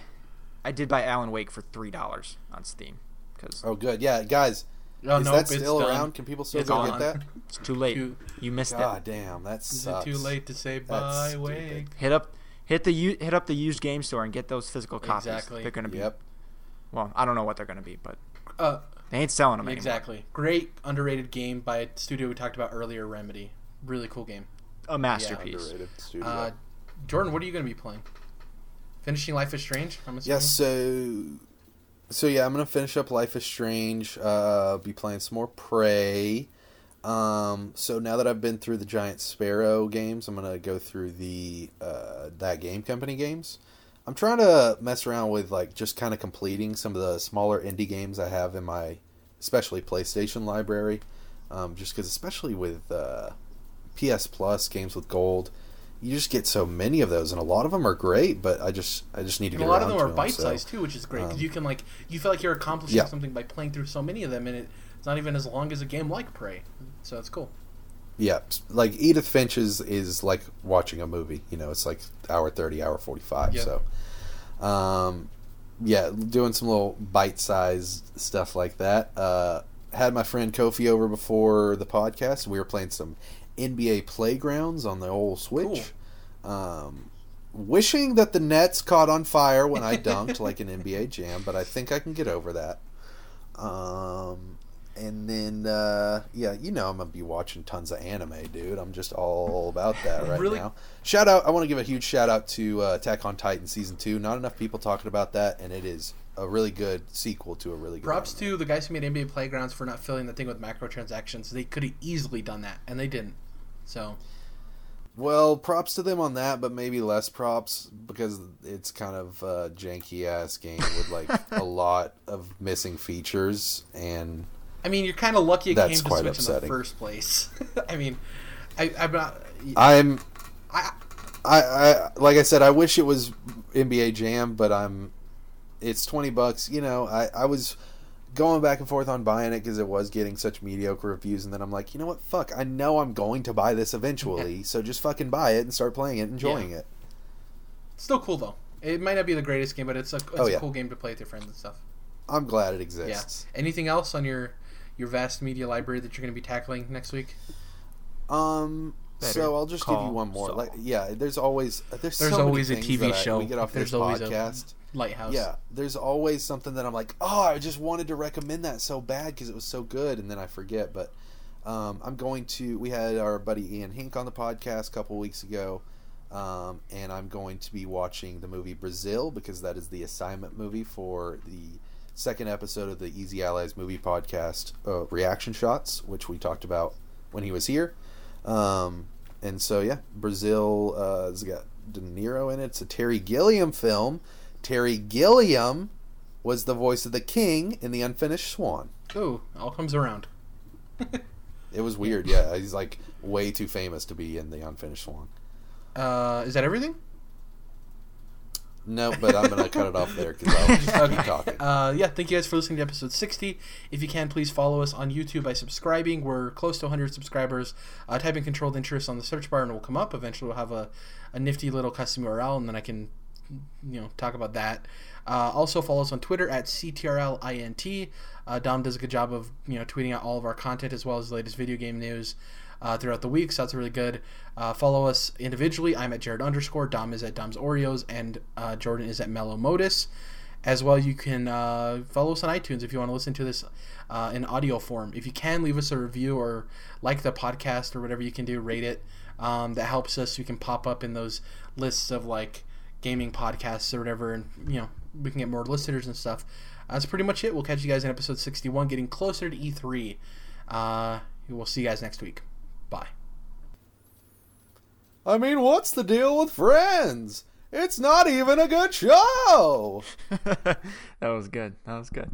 I did buy Alan Wake for three dollars on Steam because Oh, good. Yeah, guys, Oh, is nope, that it's still done. around? Can people still It's go gone. get that? it's too late. Too- you missed God it. damn, that Is sucks. Is it too late to say That's bye, stupid. Wake? Hit up, hit the hit up the used game store and get those physical copies. Exactly. They're gonna be. Yep. Well, I don't know what they're gonna be, but Uh, they ain't selling them anymore. exactly. Great underrated game by a studio we talked about earlier, Remedy. Really cool game. A masterpiece. Underrated studio. Uh, Jordan, what are you going to be playing? Finishing Life is Strange. I'm assuming. yeah, so so yeah, I'm gonna finish up Life is Strange. Uh, be playing some more Prey. Um, so now that I've been through the Giant Sparrow games, I'm gonna go through the uh, thatgamecompany games. I'm trying to mess around with like just kind of completing some of the smaller indie games I have in my, especially PlayStation library. Um, just because, especially with uh, PS Plus games with gold. You just get so many of those, and a lot of them are great. But I just I just need to And get a lot of them are to bite so- sized too, which is great because um, you can like you feel like you're accomplishing Yeah. something by playing through so many of them, and it, it's not even as long as a game like Prey. So that's cool. Yeah, like Edith Finch is, is like watching a movie. You know, it's like hour thirty, hour forty five. Yeah. So, um, yeah, doing some little bite sized stuff like that. Uh, had my friend Kofi over before the podcast. We were playing some NBA Playgrounds on the old Switch. Um, wishing that the nets caught on fire when I dunked like an NBA Jam, but I think I can get over that. Um, and then uh, yeah, you know I'm gonna be watching tons of anime, dude. I'm just all about that right Really? now. Shout out! I want to give a huge shout out to uh, Attack on Titan season two. Not enough people talking about that, and it is a really good sequel to a really good. Props anime. to the guys who made NBA Playgrounds for not filling the thing with microtransactions. They could have easily done that, and they didn't. So Well, props to them on that, but maybe less props because it's kind of a janky ass game with like a lot of missing features and I mean, you're kind of lucky it That's came to Switch upsetting. in the first place. I mean, I, I'm not. I'm I, I, I like I said, I wish it was NBA Jam, but I'm. It's twenty bucks. You know, I I was going back and forth on buying it because it was getting such mediocre reviews, and then I'm like, you know what? Fuck, I know I'm going to buy this eventually, so just fucking buy it and start playing it, enjoying it. still cool though. It might not be the greatest game, but it's a it's Oh, a cool game to play with your friends and stuff. I'm glad it Yeah. exists. Anything else on your your vast media library that you're going to be tackling next week? Um. Better so I'll just give you one more. Saul. Like, yeah, there's always there's, There's so many always a TV I- show. we get off There's this always a- podcast. Lighthouse. Yeah, there's always something that I'm like, oh, I just wanted to recommend that so bad because it was so good, and then I forget. But um, I'm going to. We had our buddy Ian Hinck on the podcast a couple weeks ago, um, and I'm going to be watching the movie Brazil because that is the assignment movie for the second episode of the Easy Allies movie podcast, uh, Reaction Shots, which we talked about when he was here. Um, and so yeah, Brazil uh, has got De Niro in it. It's a Terry Gilliam film. Terry Gilliam was the voice of the king in the Unfinished Swan. Ooh, all comes around. It was weird. Yeah, he's like way too famous to be in the Unfinished Swan. Uh, is that everything? No, but I'm gonna cut it off there because I'll just keep talking. Uh, yeah, thank you guys for listening to episode 60. If you can, please follow us on YouTube by subscribing. We're close to 100 subscribers. Uh, type in controlled interest on the search bar and it will come up. Eventually, we'll have a, a nifty little custom URL, and then I can, you know, talk about that. Uh, also, follow us on Twitter at CTRLINT. Uh, Dom does a good job of, you know, tweeting out all of our content as well as the latest video game news uh, throughout the week, so that's really good. Uh, follow us individually. I'm at Jared underscore. Dom is at Dom's Oreos, and uh, Jordan is at Mellow Modus. As well, you can uh, follow us on iTunes if you want to listen to this uh, in audio form. If you can, leave us a review or like the podcast or whatever you can do, rate it. Um, that helps us. We can pop up in those lists of like gaming podcasts or whatever, and you know we can get more listeners and stuff. That's pretty much it. We'll catch you guys in episode 61, getting closer to E3. Uh, we'll see you guys next week. Bye. I mean, what's the deal with Friends? It's not even a good show. that was good. That was good.